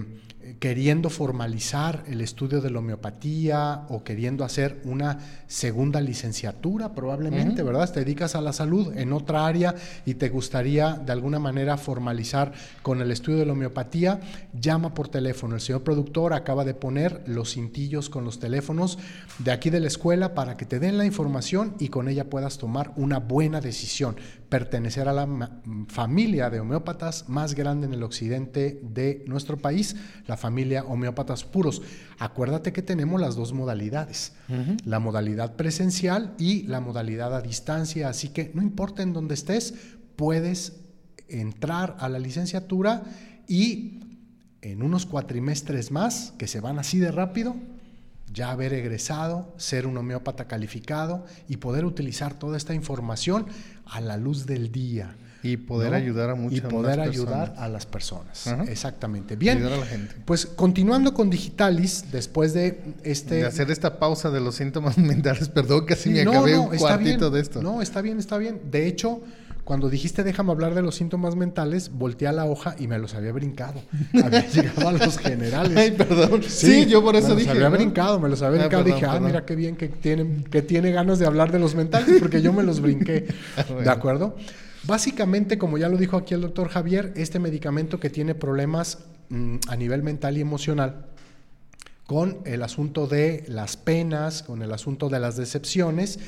queriendo formalizar el estudio de la homeopatía o queriendo hacer una segunda licenciatura probablemente, Ujú. ¿verdad? Te dedicas a la salud en otra área y te gustaría de alguna manera formalizar con el estudio de la homeopatía, llama por teléfono. El señor productor acaba de poner los cintillos con los teléfonos de aquí de la escuela para que te den la información y con ella puedas tomar una buena decisión. Pertenecer a la familia de homeópatas más grande en el occidente de nuestro país, la familia homeópatas puros. Acuérdate que tenemos las dos modalidades, la modalidad presencial y la modalidad a distancia, así que no importa en dónde estés, puedes entrar a la licenciatura y en unos cuatrimestres más, que se van así de rápido, ya haber egresado, ser un homeópata calificado y poder utilizar toda esta información a la luz del día. Y poder ¿no? ayudar a muchas Y poder más ayudar personas. a las personas. Ajá. Exactamente. Bien. Ayudar a la gente. Pues continuando con Digitalis, después de este... De hacer esta pausa de los síntomas mentales, perdón, casi me No, acabé no, un cuartito bien. de esto. No, está bien, está bien. De hecho, cuando dijiste déjame hablar de los síntomas mentales, volteé a la hoja y me los había brincado. Había llegado a los generales. Ay, perdón. Sí, yo por eso me dije. Los había ¿no? brincado, me los había Ah, brincado. perdón, dije, ah, mira qué bien que tiene, que tiene ganas de hablar de los mentales, porque yo me los brinqué. Ah, bueno. ¿De acuerdo? Básicamente, como ya lo dijo aquí el doctor Javier, este medicamento que tiene problemas mm, a nivel mental y emocional, con el asunto de las penas, con el asunto de las decepciones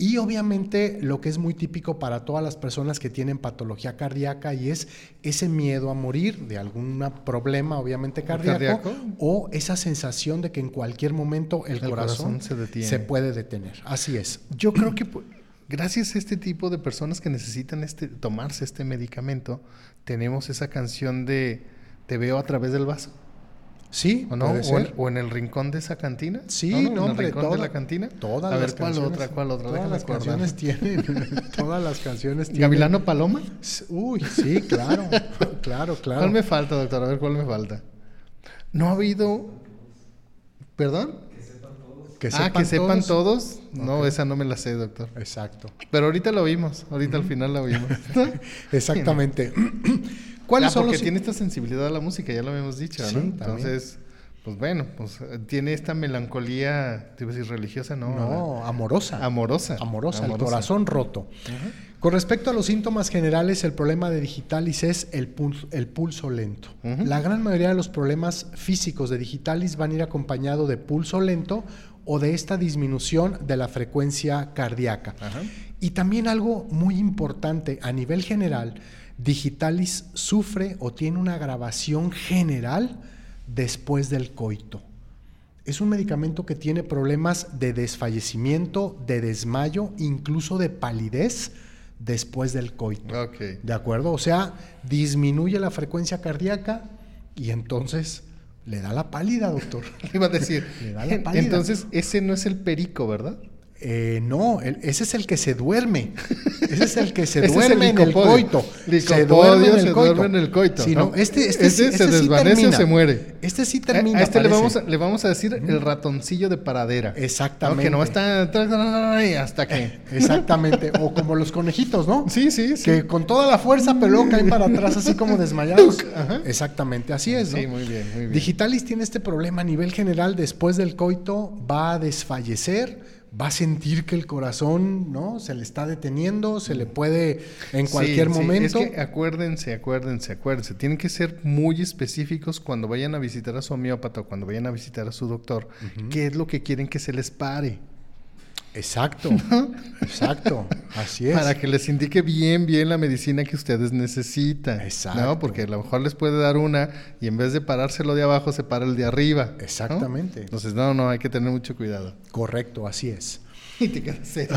y obviamente lo que es muy típico para todas las personas que tienen patología cardíaca y es ese miedo a morir de algún problema obviamente cardíaco, cardíaco? o esa sensación de que en cualquier momento el, El corazón, corazón se detiene. puede detener. Así es. Yo creo que pu- gracias a este tipo de personas que necesitan este, tomarse este medicamento, tenemos esa canción de Te veo a través del vaso, Sí, ¿o no? puede O en, ser. o en el rincón de esa cantina. Sí, ¿no? no, En el rincón toda- de la cantina. Todas a ver, las ¿cuál canciones- otra? ¿Cuál otra? Todas las acordar. canciones tienen, todas las canciones tienen. Gavilano Paloma. Uy, sí, claro, claro, claro. ¿Cuál me falta, doctor? A ver, ¿cuál me falta? No ha habido... ¿Perdón? Que ah, que sepan todos. No, esa no me la sé, doctor. Exacto. Pero ahorita la oímos. Ahorita al final la oímos. Exactamente. ¿Cuáles ¿Cuáles son porque los tiene esta sensibilidad a la música, ya lo habíamos dicho, Sí, ¿no? también. Entonces, pues bueno, pues eh, tiene esta melancolía, te iba a decir religiosa, no, No, amorosa. amorosa. Amorosa, el corazón roto. Con respecto a los síntomas generales, el problema de digitalis es el pulso, el pulso lento. La gran mayoría de los problemas físicos de digitalis van a ir acompañados de pulso lento o de esta disminución de la frecuencia cardíaca. Y también algo muy importante a nivel general, digitalis sufre o tiene una agravación general después del coito. Es un medicamento que tiene problemas de desfallecimiento, de desmayo, incluso de palidez después del coito. ¿De acuerdo? O sea, disminuye la frecuencia cardíaca y entonces le da la pálida, doctor. Iba a decir, le da la pálida. Entonces, ese no es el perico, ¿verdad? Eh, no, ese es el que se duerme. Ese es el que se duerme en el coito. Se duerme en el coito. en el coito. este, este, este, se desvanece o se muere. Este sí termina. A, este le vamos, a, le vamos a decir el ratoncillo de paradera. Exactamente. Que no está hasta que. Exactamente. O como los conejitos, ¿no? Sí, sí, sí. Que con toda la fuerza, pero luego caen para atrás así como desmayados. Exactamente, así es. Sí, muy bien, muy bien. Digitalis tiene este problema a nivel general. Después del coito va a desfallecer va a sentir que el corazón, ¿no? Se le está deteniendo, se le puede en cualquier momento. Es que acuérdense, acuérdense, acuérdense. Tienen que ser muy específicos cuando vayan a visitar a su homeópata o cuando vayan a visitar a su doctor. ¿Qué es lo que quieren que se les pare? Exacto, exacto, así es. Para que les indique bien, bien la medicina que ustedes necesitan. Exacto. ¿no? Porque a lo mejor les puede dar una y en vez de parárselo de abajo, se para el de arriba. Exactamente. Entonces, no, no, hay que tener mucho cuidado. Correcto, así es. Y te quedas serio.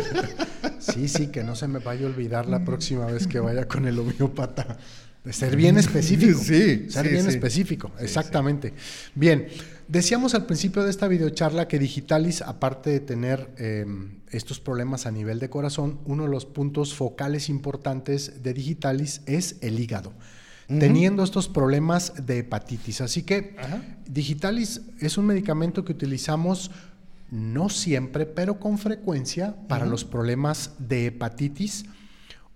sí, sí, que no se me vaya a olvidar la próxima vez que vaya con el homeópata. De ser bien específico. Sí. Ser bien específico, exactamente. Bien. Decíamos al principio de esta videocharla que Digitalis, aparte de tener em, estos problemas a nivel de corazón, uno de los puntos focales importantes de Digitalis es el hígado. Teniendo estos problemas de hepatitis. Así que Digitalis es un medicamento que utilizamos no siempre, pero con frecuencia para los problemas de hepatitis.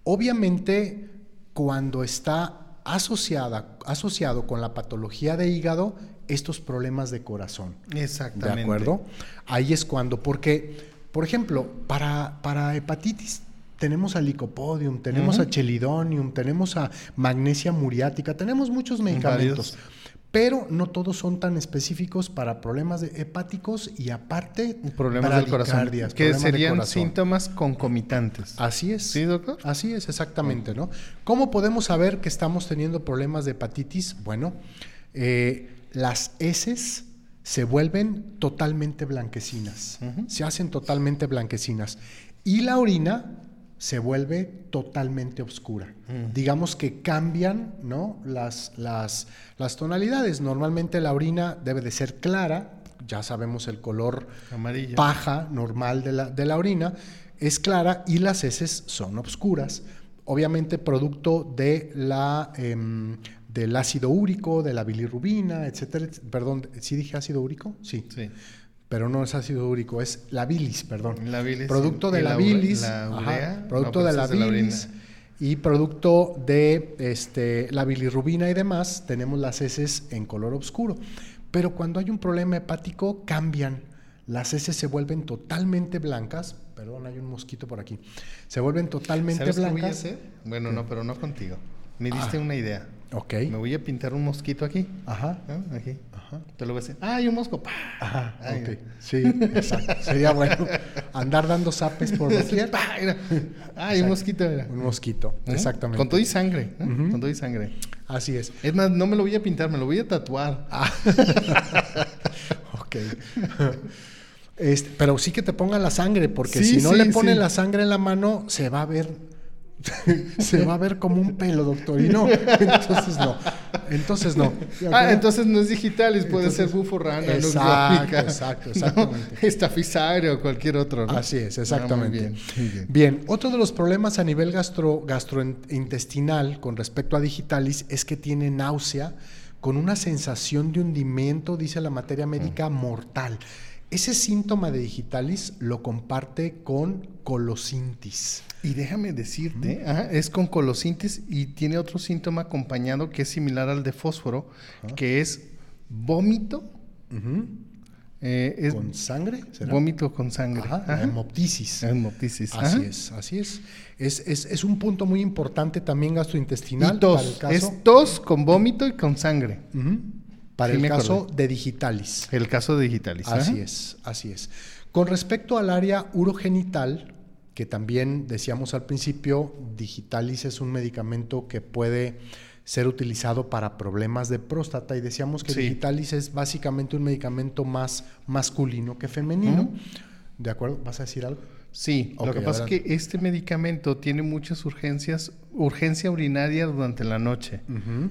Obviamente, cuando está asociada, asociado con la patología de hígado, estos problemas de corazón. Exactamente. ¿De acuerdo? Ahí es cuando, porque, por ejemplo, para, para hepatitis tenemos a licopodium, tenemos a chelidonium, tenemos a magnesia muriática, tenemos muchos medicamentos. Pero no todos son tan específicos para problemas de hepáticos y aparte problemas del corazón, que serían síntomas concomitantes. Así es. ¿Sí, doctor? Así es, exactamente, ¿no? ¿Cómo podemos saber que estamos teniendo problemas de hepatitis? Bueno, eh, las heces se vuelven totalmente blanquecinas, se hacen totalmente blanquecinas y la orina se vuelve totalmente oscura. Digamos que cambian ¿no? las, las, las, tonalidades. Normalmente la orina debe de ser clara, ya sabemos el color paja normal de la, de la orina, es clara y las heces son oscuras obviamente producto de la em, del ácido úrico, de la bilirrubina, etcétera. Perdón, ¿sí dije ácido úrico? Sí. sí. Pero no es ácido úrico, es la bilis, perdón. La bilis. Producto de la, bilis. producto de la bilis. y producto de este, la bilirrubina y demás, tenemos las heces en color oscuro. Pero cuando hay un problema hepático, cambian. Las heces se vuelven totalmente blancas. Perdón, hay un mosquito por aquí. Se vuelven totalmente blancas. Bueno, no, pero no contigo. Me diste ah. una idea. Ok. Me voy a pintar un mosquito aquí. Ajá. Aquí. Ajá. Te lo voy a decir. Ah, hay un mosco. Ajá. ok. Sí, exacto. Sería bueno andar dando zapes por doquier. Ah, hay un mosquito. Un mosquito, exactamente. Con todo y sangre. Con todo y sangre. Así es. Es más, no me lo voy a pintar, me lo voy a tatuar. Ah. ok. Este, pero sí que te pongan la sangre, porque si no le ponen la sangre en la mano, se va a ver se va a ver como un pelo, doctor. Y no, entonces no. Entonces no. Ah, entonces no es digital, puede ser bufo rana, exacto, exacto, exactamente. o cualquier otro. Así es, exactamente. Ah, bien, otro de los problemas a nivel gastro, gastrointestinal con respecto a digitalis es que tiene náusea con una sensación de hundimiento, dice la materia médica, mm. mortal. Ese síntoma de digitalis lo comparte con colosintis. Y déjame decirte, es con colosintis y tiene otro síntoma acompañado que es similar al de fósforo, que es vómito, Eh, es ¿Con sangre? ¿será? vómito con sangre. Ajá, hemoptisis. Hemoptisis. Así es, así es. Es, es. es un punto muy importante también gastrointestinal Y tos. para el caso, Es tos con vómito y con sangre. Ujú. Para Sí, el caso acordé. de digitalis. El caso de digitalis. Así ajá. es, así es. Con respecto al área urogenital, que también decíamos al principio, digitalis es un medicamento que puede ser utilizado para problemas de próstata y decíamos que Sí. digitalis es básicamente un medicamento más masculino que femenino. ¿De acuerdo? ¿Vas a decir algo? Sí, lo que pasa adelante. es que este medicamento tiene muchas urgencias, urgencia urinaria durante la noche.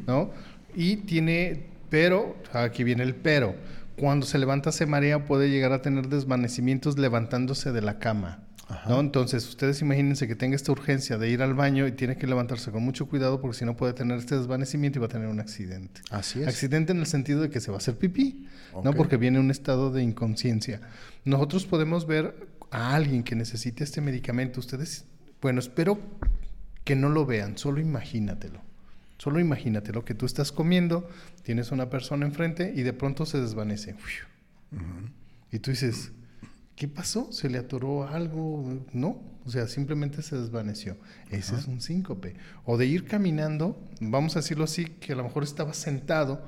¿no? Y tiene, pero, aquí viene el pero, cuando se levanta se marea puede llegar a tener desvanecimientos levantándose de la cama, Ajá. ¿no? Entonces, ustedes imagínense que tenga esta urgencia de ir al baño y tiene que levantarse con mucho cuidado porque si no puede tener este desvanecimiento y va a tener un accidente. Así es. Accidente en el sentido de que se va a hacer pipí, ¿no? Porque viene un estado de inconsciencia. Nosotros podemos ver a alguien que necesite este medicamento. Ustedes, bueno, espero que no lo vean, solo imagínatelo. Solo imagínatelo que tú estás comiendo, tienes una persona enfrente y de pronto se desvanece. Y tú dices, ¿qué pasó? ¿Se le atoró algo? No, o sea, simplemente se desvaneció. Ese es un síncope. O de ir caminando, vamos a decirlo así, que a lo mejor estaba sentado,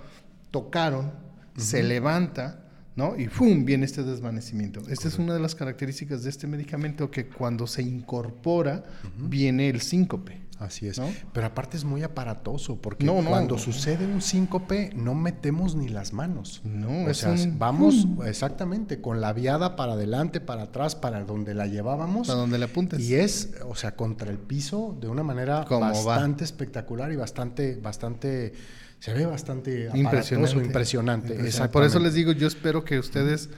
tocaron, se levanta, ¿no? Y ¡fum! viene este desvanecimiento. Esta es una de las características de este medicamento que cuando se incorpora viene el síncope. Así es. ¿No? Pero aparte es muy aparatoso, porque No, no. cuando sucede un síncope no metemos ni las manos. No, o es sea, un vamos exactamente con la viada para adelante, para atrás, para donde la llevábamos. Para donde le apuntes. Y es, o sea, contra el piso de una manera va. bastante espectacular y bastante, bastante, se ve bastante Impresionante. aparatoso, impresionante. Impresionante. Por eso les digo, yo espero que ustedes,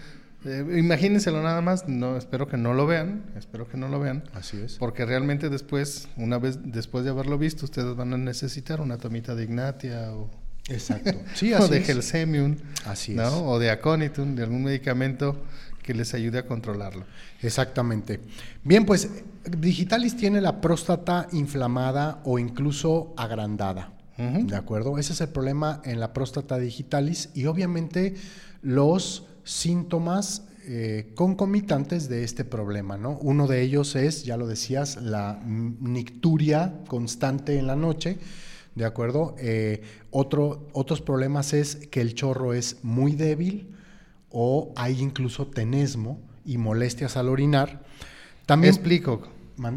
eh, imagínenselo nada más, no, espero que no lo vean, espero que no lo vean, Así es. porque realmente después, una vez después de haberlo visto, ustedes van a necesitar una tomita de Ignatia o, Exacto. Sí, o así de es. Gelsemium, Así ¿no? es. o de Aconitum, de algún medicamento que les ayude a controlarlo. Exactamente. Bien, pues Digitalis tiene la próstata inflamada o incluso agrandada. ¿De acuerdo? Ese es el problema en la próstata digitalis y obviamente los síntomas eh, concomitantes de este problema, ¿no? Uno de ellos es, ya lo decías, la nicturia constante en la noche, ¿de acuerdo? Eh, otro, otros problemas es que el chorro es muy débil o hay incluso tenesmo y molestias al orinar. También explico.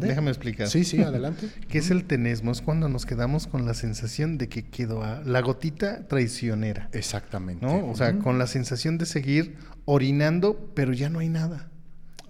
Déjame explicar. Sí, sí, adelante. ¿Qué es el tenesmo? Es cuando nos quedamos con la sensación de que quedó a- la gotita traicionera. Exactamente. ¿no? O sea, con la sensación de seguir orinando, pero ya no hay nada.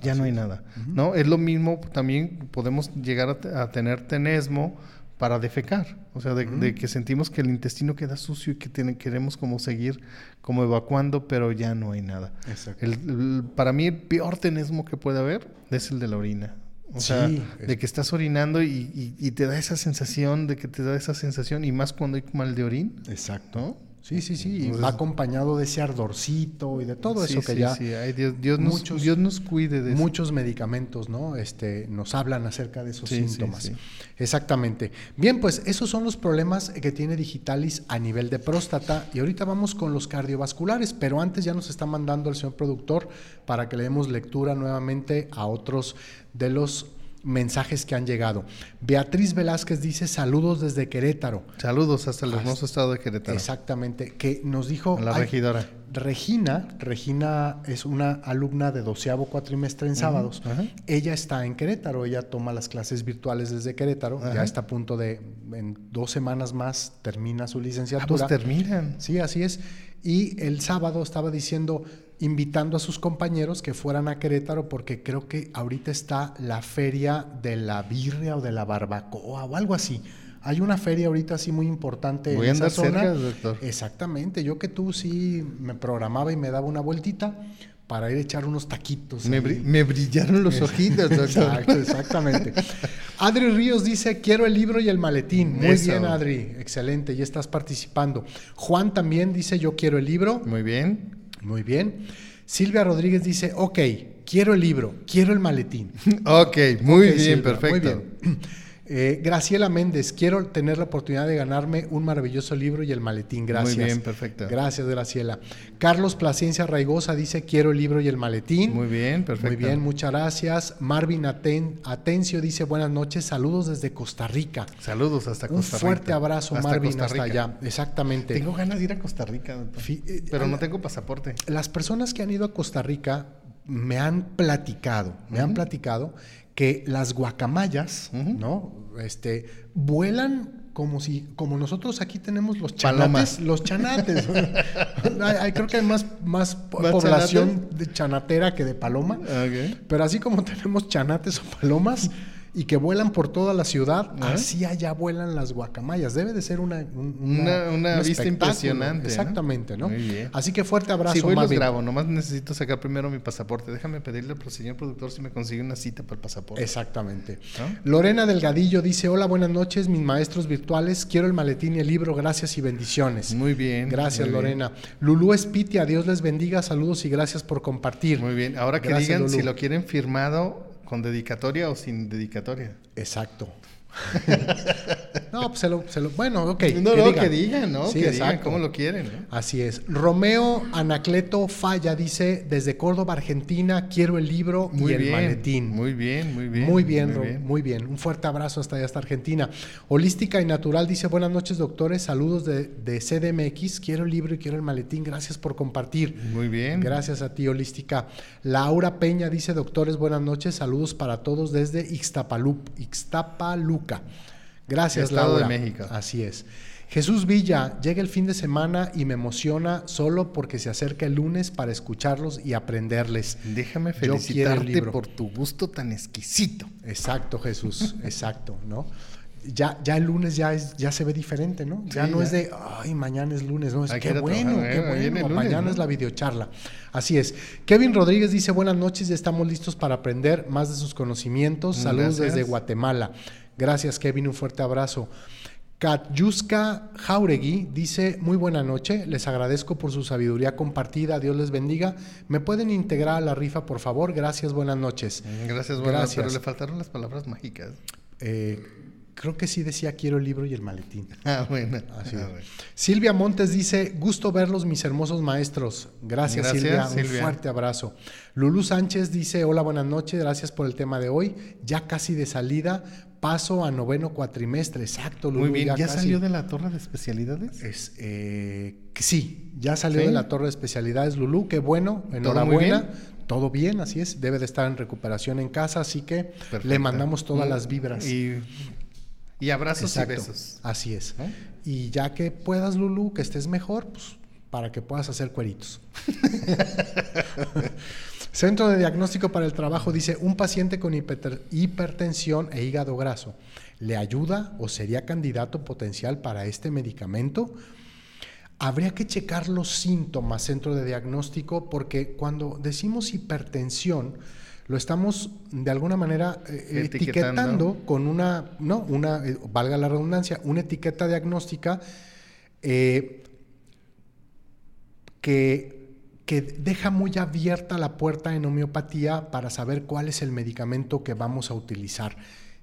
Ya no hay nada, ¿no? Es lo mismo, también podemos llegar a, te- a tener tenesmo para defecar, o sea, de, de que sentimos que el intestino queda sucio y que tiene- queremos como seguir como evacuando, pero ya no hay nada. Exacto. El- el- para mí el peor tenesmo que puede haber es el de la orina. O Sí, sea, de que estás orinando y, y- y te da esa sensación, de que te da esa sensación, y más cuando hay mal de orín, Exacto. ¿no? Sí, sí, sí. y va acompañado de ese ardorcito y de todo Sí, eso que sí, ya sí. Ay, Dios, Dios, nos, muchos- Dios nos cuide de eso. muchos medicamentos, ¿no? Este, nos hablan acerca de esos Sí, sí, síntomas. sí. Exactamente. Bien, pues esos son los problemas que tiene Digitalis a nivel de próstata y ahorita vamos con los cardiovasculares, pero antes ya nos está mandando el señor productor para que le demos lectura nuevamente a otros de los mensajes que han llegado. Beatriz Velázquez dice saludos desde Querétaro. Saludos hasta el hermoso estado de Querétaro. Exactamente, que nos dijo... La "Ay, regidora. Regina, Regina es una alumna de doceavo cuatrimestre en sábados. Ella está en Querétaro, ella toma las clases virtuales desde Querétaro, ya está a punto de, en dos semanas más termina su Ah, pues licenciatura. terminan. Sí, así es. Y el sábado estaba diciendo, invitando a sus compañeros que fueran a Querétaro porque creo que ahorita está la feria de la birria o de la barbacoa o algo así. Hay una feria ahorita así muy importante Voy a en esa zona. cerca, doctor. Exactamente. Yo que tú sí me programaba y me daba una vueltita para ir a echar unos taquitos. Me, brillaron los ojitos, doctor. Exacto, exactamente. Adri Ríos dice, quiero el libro y el maletín. Muy Eso. bien, Adri. Excelente, ya estás participando. Juan también dice, yo quiero el libro. Muy bien. Muy bien. Silvia Rodríguez dice, ok, quiero el libro, quiero el maletín. Ok, muy bien, Silvia, perfecto. Muy bien. Eh, Graciela Méndez, quiero tener la oportunidad de ganarme un maravilloso libro y el maletín. Gracias. Muy bien, perfecto. Gracias, Graciela. Carlos Placencia Raigosa dice, quiero el libro y el maletín. Muy bien, perfecto. Muy bien, muchas gracias. Marvin Aten- Atencio dice, buenas noches, saludos desde Costa Rica. Saludos hasta Un Costa Rica. fuerte abrazo, Hasta Marvin, Costa hasta allá. Exactamente. Tengo ganas de ir a Costa Rica, doctor. Eh, pero no tengo pasaporte. Las personas que han ido a Costa Rica me han platicado, me han platicado que las guacamayas. ¿no? Este, vuelan como si, como nosotros aquí tenemos los chanates, los chanates. Hay- hay- creo que hay más, más po- ¿Más población de chanatera que de paloma. Pero así como tenemos chanates o palomas y que vuelan por toda la ciudad, así allá vuelan las guacamayas. Debe de ser una, un, Una- una un vista impresionante. Exactamente, ¿no? Muy bien. Así que fuerte abrazo, Si voy los grabo, nomás necesito sacar primero mi pasaporte. Déjame pedirle al señor productor si me consigue una cita para el pasaporte. Exactamente. ¿No? Lorena Delgadillo dice, hola, buenas noches, mis maestros virtuales, quiero el maletín y el libro, gracias y bendiciones. Muy bien. Gracias, muy bien. Lorena. Lulú Espitia, Dios les bendiga, saludos y gracias por compartir. Muy bien. Ahora que Gracias, digan Lulú. si lo quieren firmado con dedicatoria o sin dedicatoria. Exacto. no, pues se lo, se lo- bueno, ok. no, no, que digan, ¿no? Sí, que digan exacto. cómo lo quieren, ¿no? Así es. Romeo Anacleto Falla dice, desde Córdoba, Argentina, quiero el libro Muy y el maletín. Muy bien, muy bien. Muy bien, muy bien, bien. Un fuerte abrazo hasta allá, hasta Argentina. Holística y Natural dice, buenas noches, doctores. Saludos de, de CDMX. Quiero el libro y quiero el maletín. Gracias por compartir. Muy bien. Gracias a ti, Holística. Laura Peña dice, doctores, buenas noches. Saludos para todos desde Ixtapalup, Ixtapaluca. Gracias, Estado de Laura. México. Así es. Jesús Villa, llega el fin de semana y me emociona solo porque se acerca el lunes para escucharlos y aprenderles. Déjame felicitarte por tu gusto tan exquisito. Exacto, Jesús, exacto, ¿no? Ya, ya el lunes ya, es, ya se ve diferente, ¿no? Ya Sí, no ya. es de, ay, mañana es lunes, no, es Hay qué bueno, qué eh, bueno, lunes, mañana ¿no? es la videocharla. Así es. Kevin Rodríguez dice, buenas noches, ya estamos listos para aprender más de sus conocimientos. Saludos Gracias. desde Guatemala. Gracias, Kevin, un fuerte abrazo. Katyuska Jauregui dice, muy buena noche, les agradezco por su sabiduría compartida, Dios les bendiga. ¿Me pueden integrar a la rifa, por favor? Gracias, buenas noches. Gracias, bueno, Gracias. pero le faltaron las palabras mágicas. Eh, creo que sí decía quiero el libro y el maletín. Ah, bueno. Así Ah, bueno. Silvia Montes dice, gusto verlos mis hermosos maestros. Gracias, Gracias, Silvia, un Silvia. fuerte abrazo. Lulu Sánchez dice, hola, buenas noches, gracias por el tema de hoy. Ya casi de salida, paso a noveno cuatrimestre. Exacto. Muy bien. ¿Ya, salió de la torre de especialidades? Es, eh, sí, ya salió ¿Sí? de la torre de especialidades Lulú, qué bueno, enhorabuena. bien? Todo bien, así es, debe de estar en recuperación en casa, así que le mandamos todas las vibras. Y, y abrazos Exacto, y besos. Así es. ¿No? Y ya que puedas, Lulu, que estés mejor, pues para que puedas hacer cueritos. Centro de Diagnóstico para el Trabajo dice, un paciente con hipertensión e hígado graso, ¿le ayuda o sería candidato potencial para este medicamento? Habría que checar los síntomas, centro de diagnóstico, porque cuando decimos hipertensión, lo estamos de alguna manera eh, Etiquetando. etiquetando con una, no, una, eh, valga la redundancia, una etiqueta diagnóstica eh, que, que deja muy abierta la puerta en homeopatía para saber cuál es el medicamento que vamos a utilizar.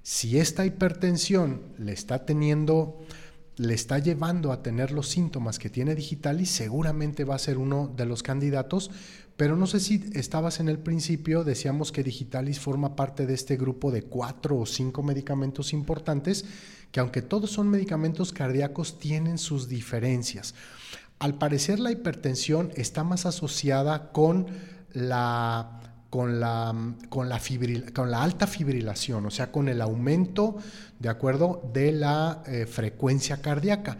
Si esta hipertensión le está teniendo, le está llevando a tener los síntomas que tiene Digitalis, seguramente va a ser uno de los candidatos, pero no sé si estabas en el principio, decíamos que Digitalis forma parte de este grupo de cuatro o cinco medicamentos importantes, que aunque todos son medicamentos cardíacos, tienen sus diferencias. Al parecer la hipertensión está más asociada con la, con la, con la, fibril- con la alta fibrilación, o sea, con el aumento, de acuerdo, de la eh, frecuencia cardíaca.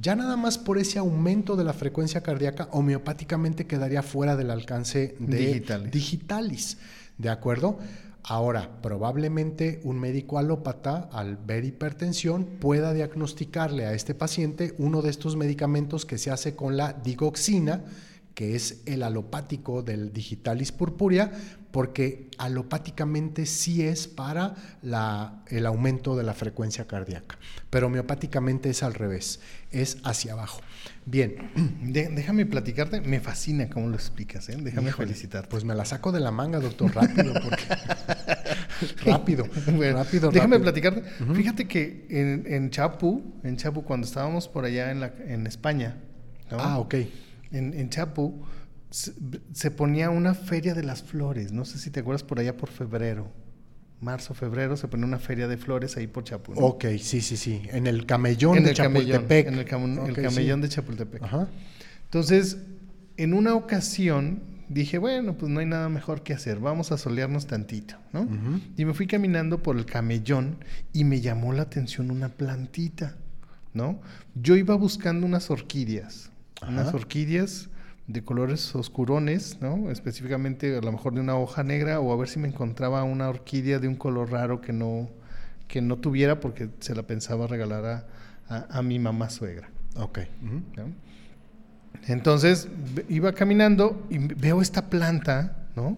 Ya nada más por ese aumento de la frecuencia cardíaca, homeopáticamente quedaría fuera del alcance de Digitalis. digitalis, ¿de acuerdo? Ahora, probablemente un médico alópata, al ver hipertensión, pueda diagnosticarle a este paciente uno de estos medicamentos que se hace con la digoxina, que es el alopático del digitalis purpúrea, porque alopáticamente sí es para el aumento de la frecuencia cardíaca, pero homeopáticamente es al revés, es hacia abajo. Bien, De- déjame platicarte, me fascina cómo lo explicas, ¿eh? Déjame Híjole, felicitarte. Pues me la saco de la manga, doctor, rápido, porque rápido, Bueno, rápido, Déjame rápido. platicar. Fíjate que en, en Chapu, en Chapu, cuando estábamos por allá en, la, en España, ¿no? Ah, ok. en, en Chapu, se, se ponía una feria de las flores. No sé si te acuerdas por allá por febrero. Marzo, febrero, se ponía una feria de flores ahí por Chapu. ¿no? Ok, sí, sí, sí. En el camellón en de el camellón, Chapultepec. en el, cam- el sí. camellón de Chapultepec. Ajá. Entonces, en una ocasión dije, bueno, pues no hay nada mejor que hacer, vamos a solearnos tantito, ¿no? Y me fui caminando por el camellón y me llamó la atención una plantita, ¿no? Yo iba buscando unas orquídeas, Ajá. unas orquídeas de colores oscurones, ¿no? Específicamente a lo mejor de una hoja negra o a ver si me encontraba una orquídea de un color raro que no, que no tuviera porque se la pensaba regalar a, a- a mi mamá suegra. Ok. Entonces iba caminando y veo esta planta, ¿no?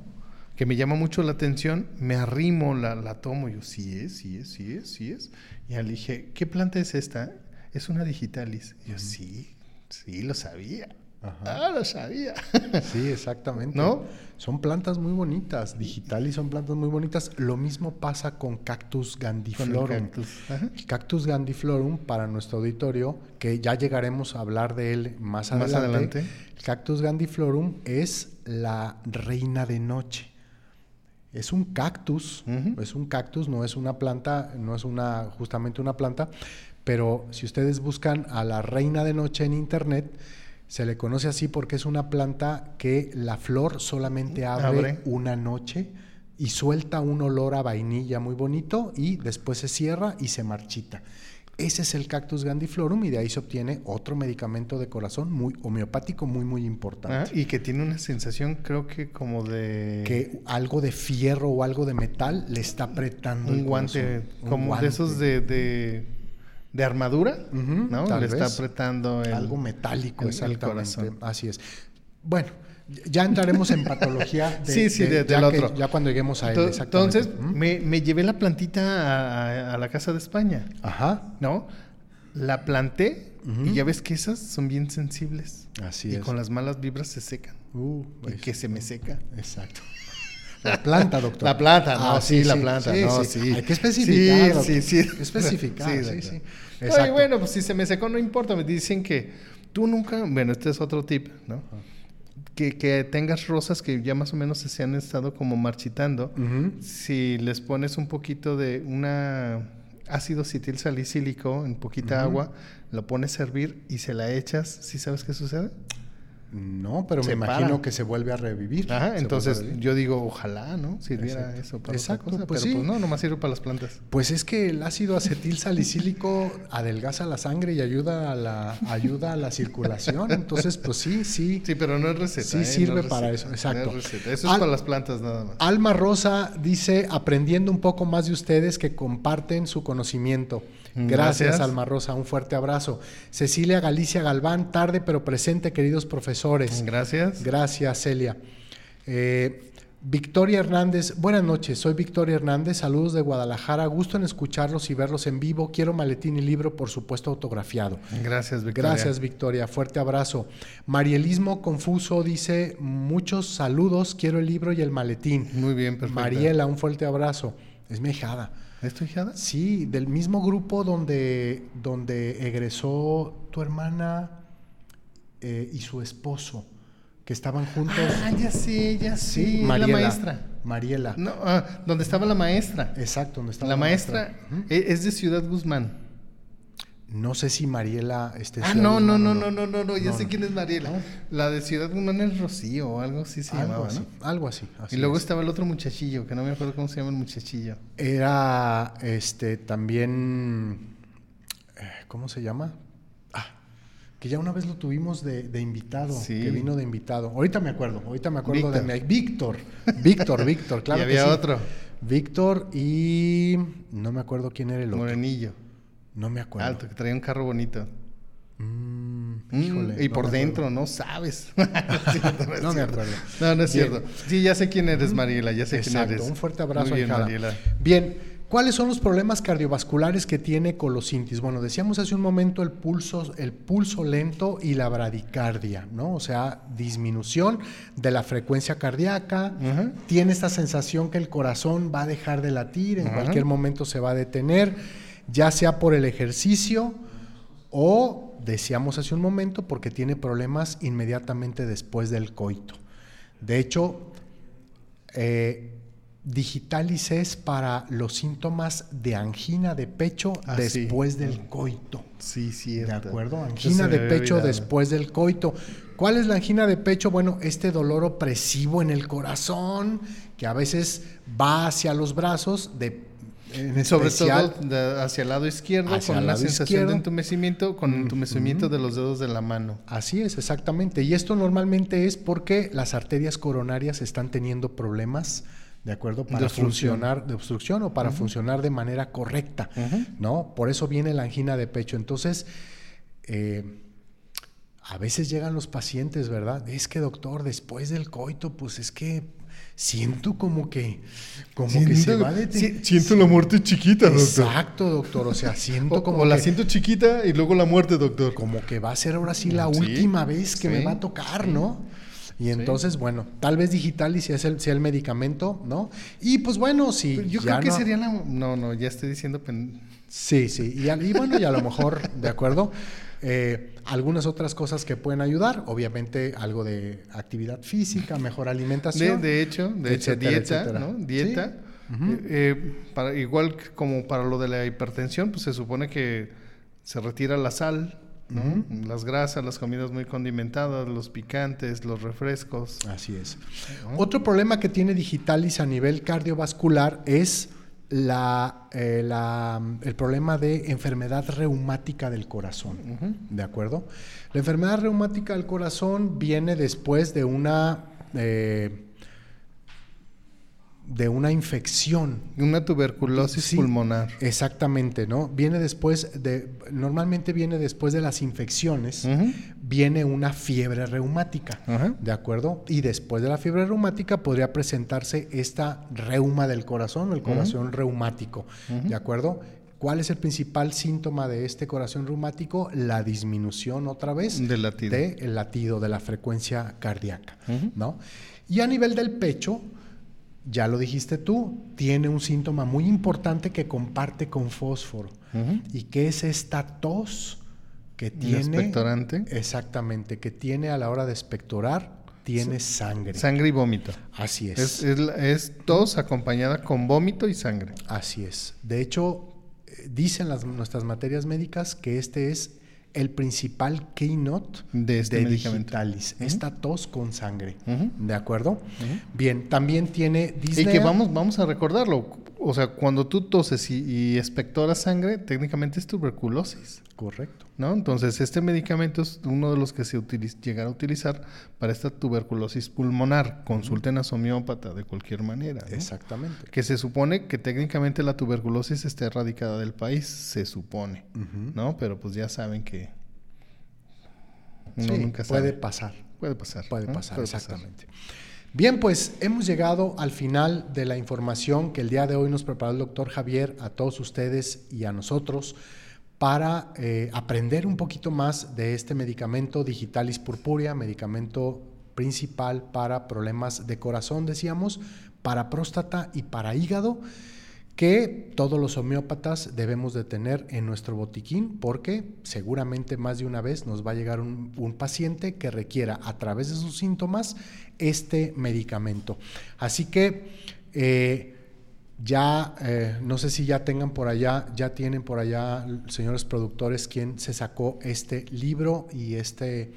Que me llama mucho la atención, me arrimo, la, la tomo, yo, sí es, sí es, sí es, sí es. Y le dije, ¿qué planta es esta? Es una digitalis. Y yo, sí, sí, lo sabía. Ajá. Ah, lo sabía. Sí, exactamente. ¿No? Son plantas muy bonitas, digital y son plantas muy bonitas. Lo mismo pasa con Cactus Con el gandiflorum. cactus. Ajá. El Cactus gandiflorum, para nuestro auditorio, que ya llegaremos a hablar de él más Más adelante. El Cactus gandiflorum es la reina de noche. Es un cactus, es un cactus, no es una planta, no es una justamente una planta, pero si ustedes buscan a la reina de noche en internet, se le conoce así porque es una planta que la flor solamente abre, Abre. una noche y suelta un olor a vainilla muy bonito y después se cierra y se marchita. Ese es el cactus gandiflorum y de ahí se obtiene otro medicamento de corazón muy homeopático muy muy importante. Ah, y que tiene una sensación, creo que como de... que algo de fierro o algo de metal le está apretando el un guante, corazón. Un como guante. de esos de, de, de armadura, ¿no? Le está apretando el, algo metálico, el- el corazón. Así es. Bueno, ya entraremos en patología de, Sí, sí, de- del otro. ya cuando lleguemos a él. Exactamente. Entonces, me, me llevé la plantita a, a la casa de España, Ajá, ¿no? La planté y ya ves que esas son bien sensibles. así y es. con las malas vibras se secan. Uh, Y pues, que se me seca. Exacto. La planta, doctor. La planta, no, Ah, sí, la planta, no, sí. Hay que especificar. Sí, sí, sí. Especificar, Sí, sí, sí. Oye, Exacto. bueno, pues si se me secó no importa, me dicen que tú nunca, bueno, este es otro tip, ¿no? Que, que tengas rosas que ya más o menos se han estado como marchitando. Si les pones un poquito de una ácido citil salicílico en poquita agua, lo pones a hervir y se la echas, ¿sí sabes qué sucede? No, pero Se me imagino para. que se vuelve a revivir. Ajá, entonces revivir. yo digo, ojalá, ¿no? Sirviera Exacto. eso para Exacto, otra cosa, pues pero sí. pues no, nomás sirve para las plantas. Pues es que el ácido acetil salicílico adelgaza la sangre y ayuda a la, ayuda a la circulación. Entonces, pues sí, sí. Sí, pero no es receta. Sí ¿eh? sirve No es para receta, eso, exacto. no es receta. Eso es Al- para las plantas nada más. Alma Rosa dice, aprendiendo un poco más de ustedes que comparten su conocimiento. Gracias, Gracias. Alma Rosa, un fuerte abrazo. Cecilia Galicia Galván, tarde pero presente, queridos profesores. Gracias. Gracias, Celia. Eh, Victoria Hernández, buenas noches, soy Victoria Hernández, saludos de Guadalajara, gusto en escucharlos y verlos en vivo, quiero maletín y libro, por supuesto, autografiado. Gracias, Victoria. Gracias, Victoria. Fuerte abrazo. Marielismo Confuso dice: Muchos saludos, quiero el libro y el maletín. Muy bien, perfecto. Mariela, un fuerte abrazo. Es mi hijada. ¿Es tu hijada? Sí, del mismo grupo donde, donde egresó tu hermana eh, y su esposo, que estaban juntos. Ah, ya sé, ya sé. sí, Mariela. la maestra. Mariela. No, ah, donde estaba la maestra. Exacto, donde estaba la maestra Ujú. e- es de Ciudad Guzmán. No sé si Mariela esté Ah, no, no, no, no, no, no, no, ya No, sé quién es Mariela. No. La de Ciudad Guzmán es Rocío o algo así se algo llamaba, así, ¿no? algo así. así Y luego es. estaba el otro muchachillo, que no me acuerdo cómo se llama el muchachillo. Era este también. eh, ¿Cómo se llama? Ah, que ya una vez lo tuvimos de, de invitado. Sí. Que vino de invitado. Ahorita me acuerdo, ahorita me acuerdo de Víctor. mi. Víctor. Víctor, Víctor, claro. y que había sí. otro, Víctor y. No me acuerdo quién era el otro. morenillo, No me acuerdo. alto, que traía un carro bonito. Mm, Mm, híjole, y no por dentro, no sabes. no, me acuerdo. No, no es Bien. cierto. Sí, ya sé quién eres, Mariela, ya sé Exacto, quién eres. un fuerte abrazo, Muy bien. Mariela. Bien, ¿Cuáles son los problemas cardiovasculares que tiene colosintis? Bueno, decíamos hace un momento el pulso, el pulso lento y la bradicardia, ¿no? O sea, disminución de la frecuencia cardíaca. Tiene esta sensación que el corazón va a dejar de latir, en cualquier momento se va a detener, ya sea por el ejercicio o, decíamos hace un momento, porque tiene problemas inmediatamente después del coito. De hecho, eh, Digitalis es para los síntomas de angina de pecho Ah, después sí. del coito. Sí, sí. ¿De acuerdo? Angina de pecho olvidado. después del coito. ¿Cuál es la angina de pecho? Bueno, este dolor opresivo en el corazón que a veces va hacia los brazos, de, en Sobre especial- todo de- hacia el lado izquierdo, Hacia con lado sensación izquierdo. de entumecimiento, con entumecimiento de los dedos de la mano. Así es, exactamente. Y esto normalmente es porque las arterias coronarias están teniendo problemas, ¿de acuerdo? Para funcionar de obstrucción o para funcionar de manera correcta, ¿no? Por eso viene la angina de pecho. Entonces, eh, a veces llegan los pacientes, ¿verdad? Es que doctor, después del coito, pues es que siento como que, como que se va a detener. siento la muerte chiquita, Exacto, doctor. O sea, siento O, como o la que- siento chiquita y luego la muerte, doctor. como que va a ser ahora sí la Sí, última vez que me sí, va a tocar, ¿no? Y entonces, bueno, tal vez digital y si es el, sea el medicamento, ¿no? Y pues bueno, si Yo creo que no- sería la... No, no, ya estoy diciendo... pen- Sí, sí. Y bueno, y a lo mejor, ¿de acuerdo? Eh, algunas otras cosas que pueden ayudar, obviamente algo de actividad física, mejor alimentación. de hecho, de hecho, dieta, etcétera. ¿no? Sí. Dieta. Eh, eh, para, igual como para lo de la hipertensión, pues se supone que se retira la sal, ¿no? Las grasas, las comidas muy condimentadas, los picantes, los refrescos. Así es. Otro problema que tiene Digitalis a nivel cardiovascular es la, eh, la- el problema de enfermedad reumática del corazón. ¿De acuerdo? La enfermedad reumática del corazón viene después de una, eh, de una infección Una tuberculosis Sí, pulmonar. Exactamente, ¿no? Viene después de, normalmente viene después de las infecciones, viene una fiebre reumática. ¿de acuerdo? Y después de la fiebre reumática podría presentarse esta reuma del corazón el corazón reumático, ¿de acuerdo? ¿Cuál es el principal síntoma de este corazón reumático? La disminución otra vez Del latido. del latido, de la frecuencia cardíaca. ¿no? Y a nivel del pecho, ya lo dijiste tú, tiene un síntoma muy importante que comparte con fósforo. ¿Y qué es esta tos que ¿Y tiene? expectorante? Exactamente, que tiene a la hora de expectorar, tiene sangre. Sangre y vómito. Así es. Es, es, es tos acompañada con vómito y sangre. Así es. De hecho, eh, dicen las, nuestras materias médicas que este es el principal keynote De este medicamento. Digitalis. Esta tos con sangre. ¿De acuerdo? Bien, también tiene Y que vamos, vamos a recordarlo. O sea, cuando tú toses y, y expectoras sangre, técnicamente es tuberculosis. Correcto. ¿no? Entonces, este medicamento es uno de los que se utiliza, llegará a utilizar para esta tuberculosis pulmonar. Consulten a su homeópata de cualquier manera. ¿no? Exactamente. Que se supone que técnicamente la tuberculosis está erradicada del país, se supone, ¿no? Pero pues ya saben que Sí, nunca puede sabe. pasar. Puede pasar. Puede ¿no? pasar, Puede exactamente. Bien, pues hemos llegado al final de la información que el día de hoy nos preparó el doctor Javier a todos ustedes y a nosotros para eh, aprender un poquito más de este medicamento Digitalis Purpurea, medicamento principal para problemas de corazón, decíamos, para próstata y para hígado que todos los homeópatas debemos de tener en nuestro botiquín porque seguramente más de una vez nos va a llegar un, paciente que requiera a través de sus síntomas este medicamento. Así que eh, ya, eh, no sé si ya tengan por allá, ya tienen por allá, señores productores, quien se sacó este libro y este,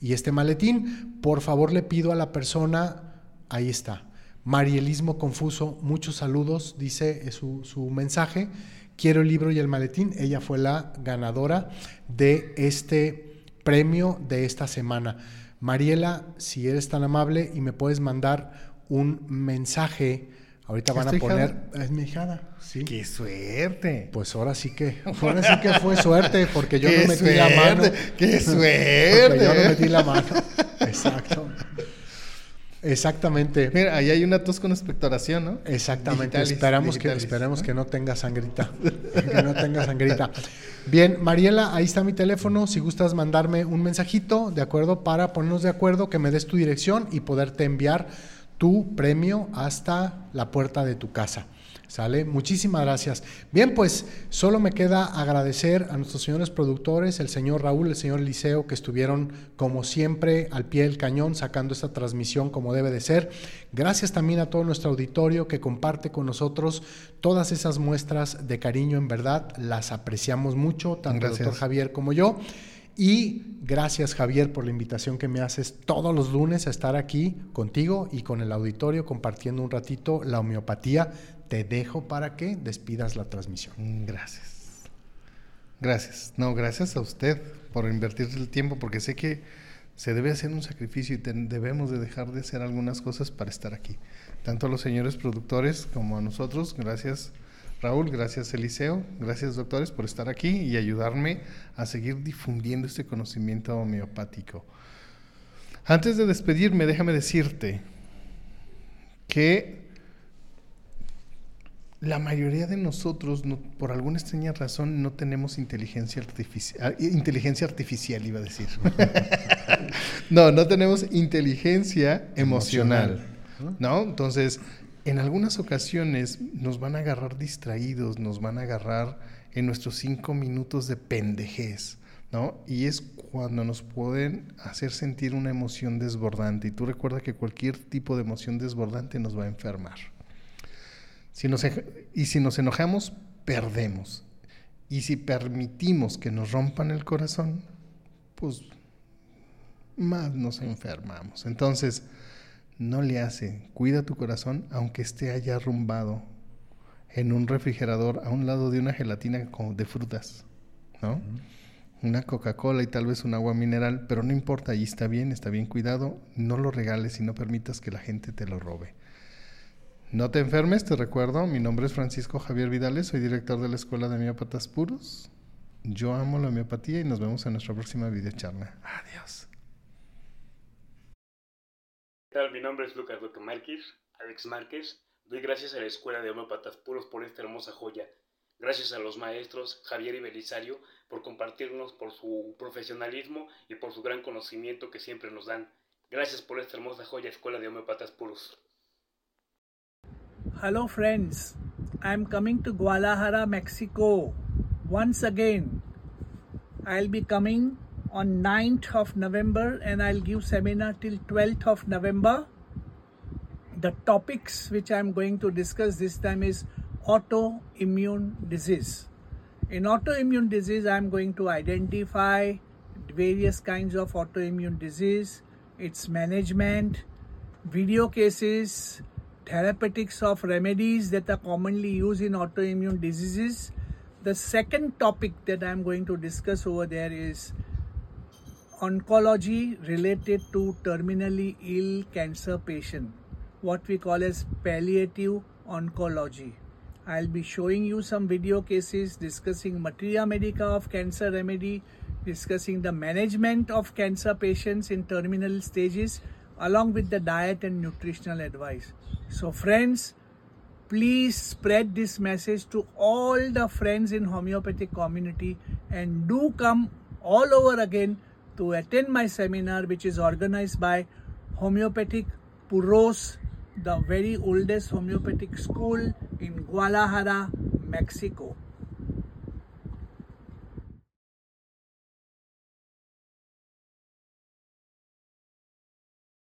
y este maletín. Por favor le pido a la persona, ahí está, Marielismo Confuso, muchos saludos, dice su, su, mensaje. Quiero el libro y el maletín. Ella fue la ganadora de este premio de esta semana. Mariela, si eres tan amable y me puedes mandar un mensaje. Ahorita van a poner. Es mi hijada, sí. ¡Qué suerte! Pues ahora sí que, ahora sí que fue suerte, porque yo ¡Qué no metí suerte! la mano. ¡Qué suerte! Porque yo no metí la mano. Exacto. Exactamente. Mira, ahí hay una tos con expectoración, ¿no? Exactamente. esperamos que, esperemos que no tenga sangrita. que no tenga sangrita. Bien, Mariela, ahí está mi teléfono. Si gustas mandarme un mensajito, ¿de acuerdo? Para ponernos de acuerdo, que me des tu dirección y poderte enviar tu premio hasta la puerta de tu casa. ¿Sale? Muchísimas gracias. Bien, pues solo me queda agradecer a nuestros señores productores, el señor Raúl, el señor Liceo, que estuvieron como siempre al pie del cañón sacando esta transmisión como debe de ser. Gracias también a todo nuestro auditorio que comparte con nosotros todas esas muestras de cariño, en verdad, las apreciamos mucho, tanto el doctor Javier como yo. Y gracias Javier por la invitación que me haces todos los lunes a estar aquí contigo y con el auditorio compartiendo un ratito la homeopatía te dejo para que despidas la transmisión. Mm, gracias. Gracias. No, gracias a usted por invertir el tiempo, porque sé que se debe hacer un sacrificio y debemos de dejar de hacer algunas cosas para estar aquí. Tanto a los señores productores como a nosotros. Gracias Raúl, gracias Eliseo, gracias doctores por estar aquí y ayudarme a seguir difundiendo este conocimiento homeopático. Antes de despedirme, déjame decirte que la mayoría de nosotros, por alguna extraña razón, no tenemos inteligencia artificial. Ah, inteligencia artificial, iba a decir. no, no tenemos inteligencia emocional. ¿No? Entonces, en algunas ocasiones nos van a agarrar distraídos, nos van a agarrar en nuestros cinco minutos de pendejez. ¿No? Y es cuando nos pueden hacer sentir una emoción desbordante. Y tú recuerda que cualquier tipo de emoción desbordante nos va a enfermar y si nos enojamos, perdemos. Y si permitimos que nos rompan el corazón, pues más nos enfermamos. Entonces, no le hace, cuida tu corazón aunque esté allá arrumbado en un refrigerador a un lado de una gelatina de frutas, ¿no? Una Coca-Cola y tal vez un agua mineral, pero no importa, ahí está bien, está bien cuidado, no lo regales y no permitas que la gente te lo robe. No te enfermes, te recuerdo, mi nombre es Francisco Javier Vidales, soy director de la Escuela de Homeópatas Puros. Yo amo la homeopatía y nos vemos en nuestra próxima videocharla. Adiós. ¿Qué tal? Mi nombre es Lucas Luque Márquez, Alex Márquez. Doy gracias a la Escuela de Homeópatas Puros por esta hermosa joya. Gracias a los maestros Javier y Belisario por compartirnos por su profesionalismo y por su gran conocimiento que siempre nos dan. Gracias por esta hermosa joya Escuela de Homeópatas Puros. Hello friends, I am coming to Guadalajara, Mexico once again. I'll be coming on 9th of November and I'll give seminar till 12th of November. The topics which I'm going to discuss this time is autoimmune disease. In autoimmune disease, I'm going to identify various kinds of autoimmune disease, its management, video cases, therapeutics of remedies that are commonly used in autoimmune diseases. The second topic that I'm going to discuss over there is oncology related to terminally ill cancer patient, what we call as palliative oncology. I'll be showing you some video cases discussing materia medica of cancer remedy, discussing the management of cancer patients in terminal stages along with the diet and nutritional advice. So, friends, please spread this message to all the friends in homeopathic community and do come all over again to attend my seminar which is organized by homeopathic puros the very oldest homeopathic school in guadalajara mexico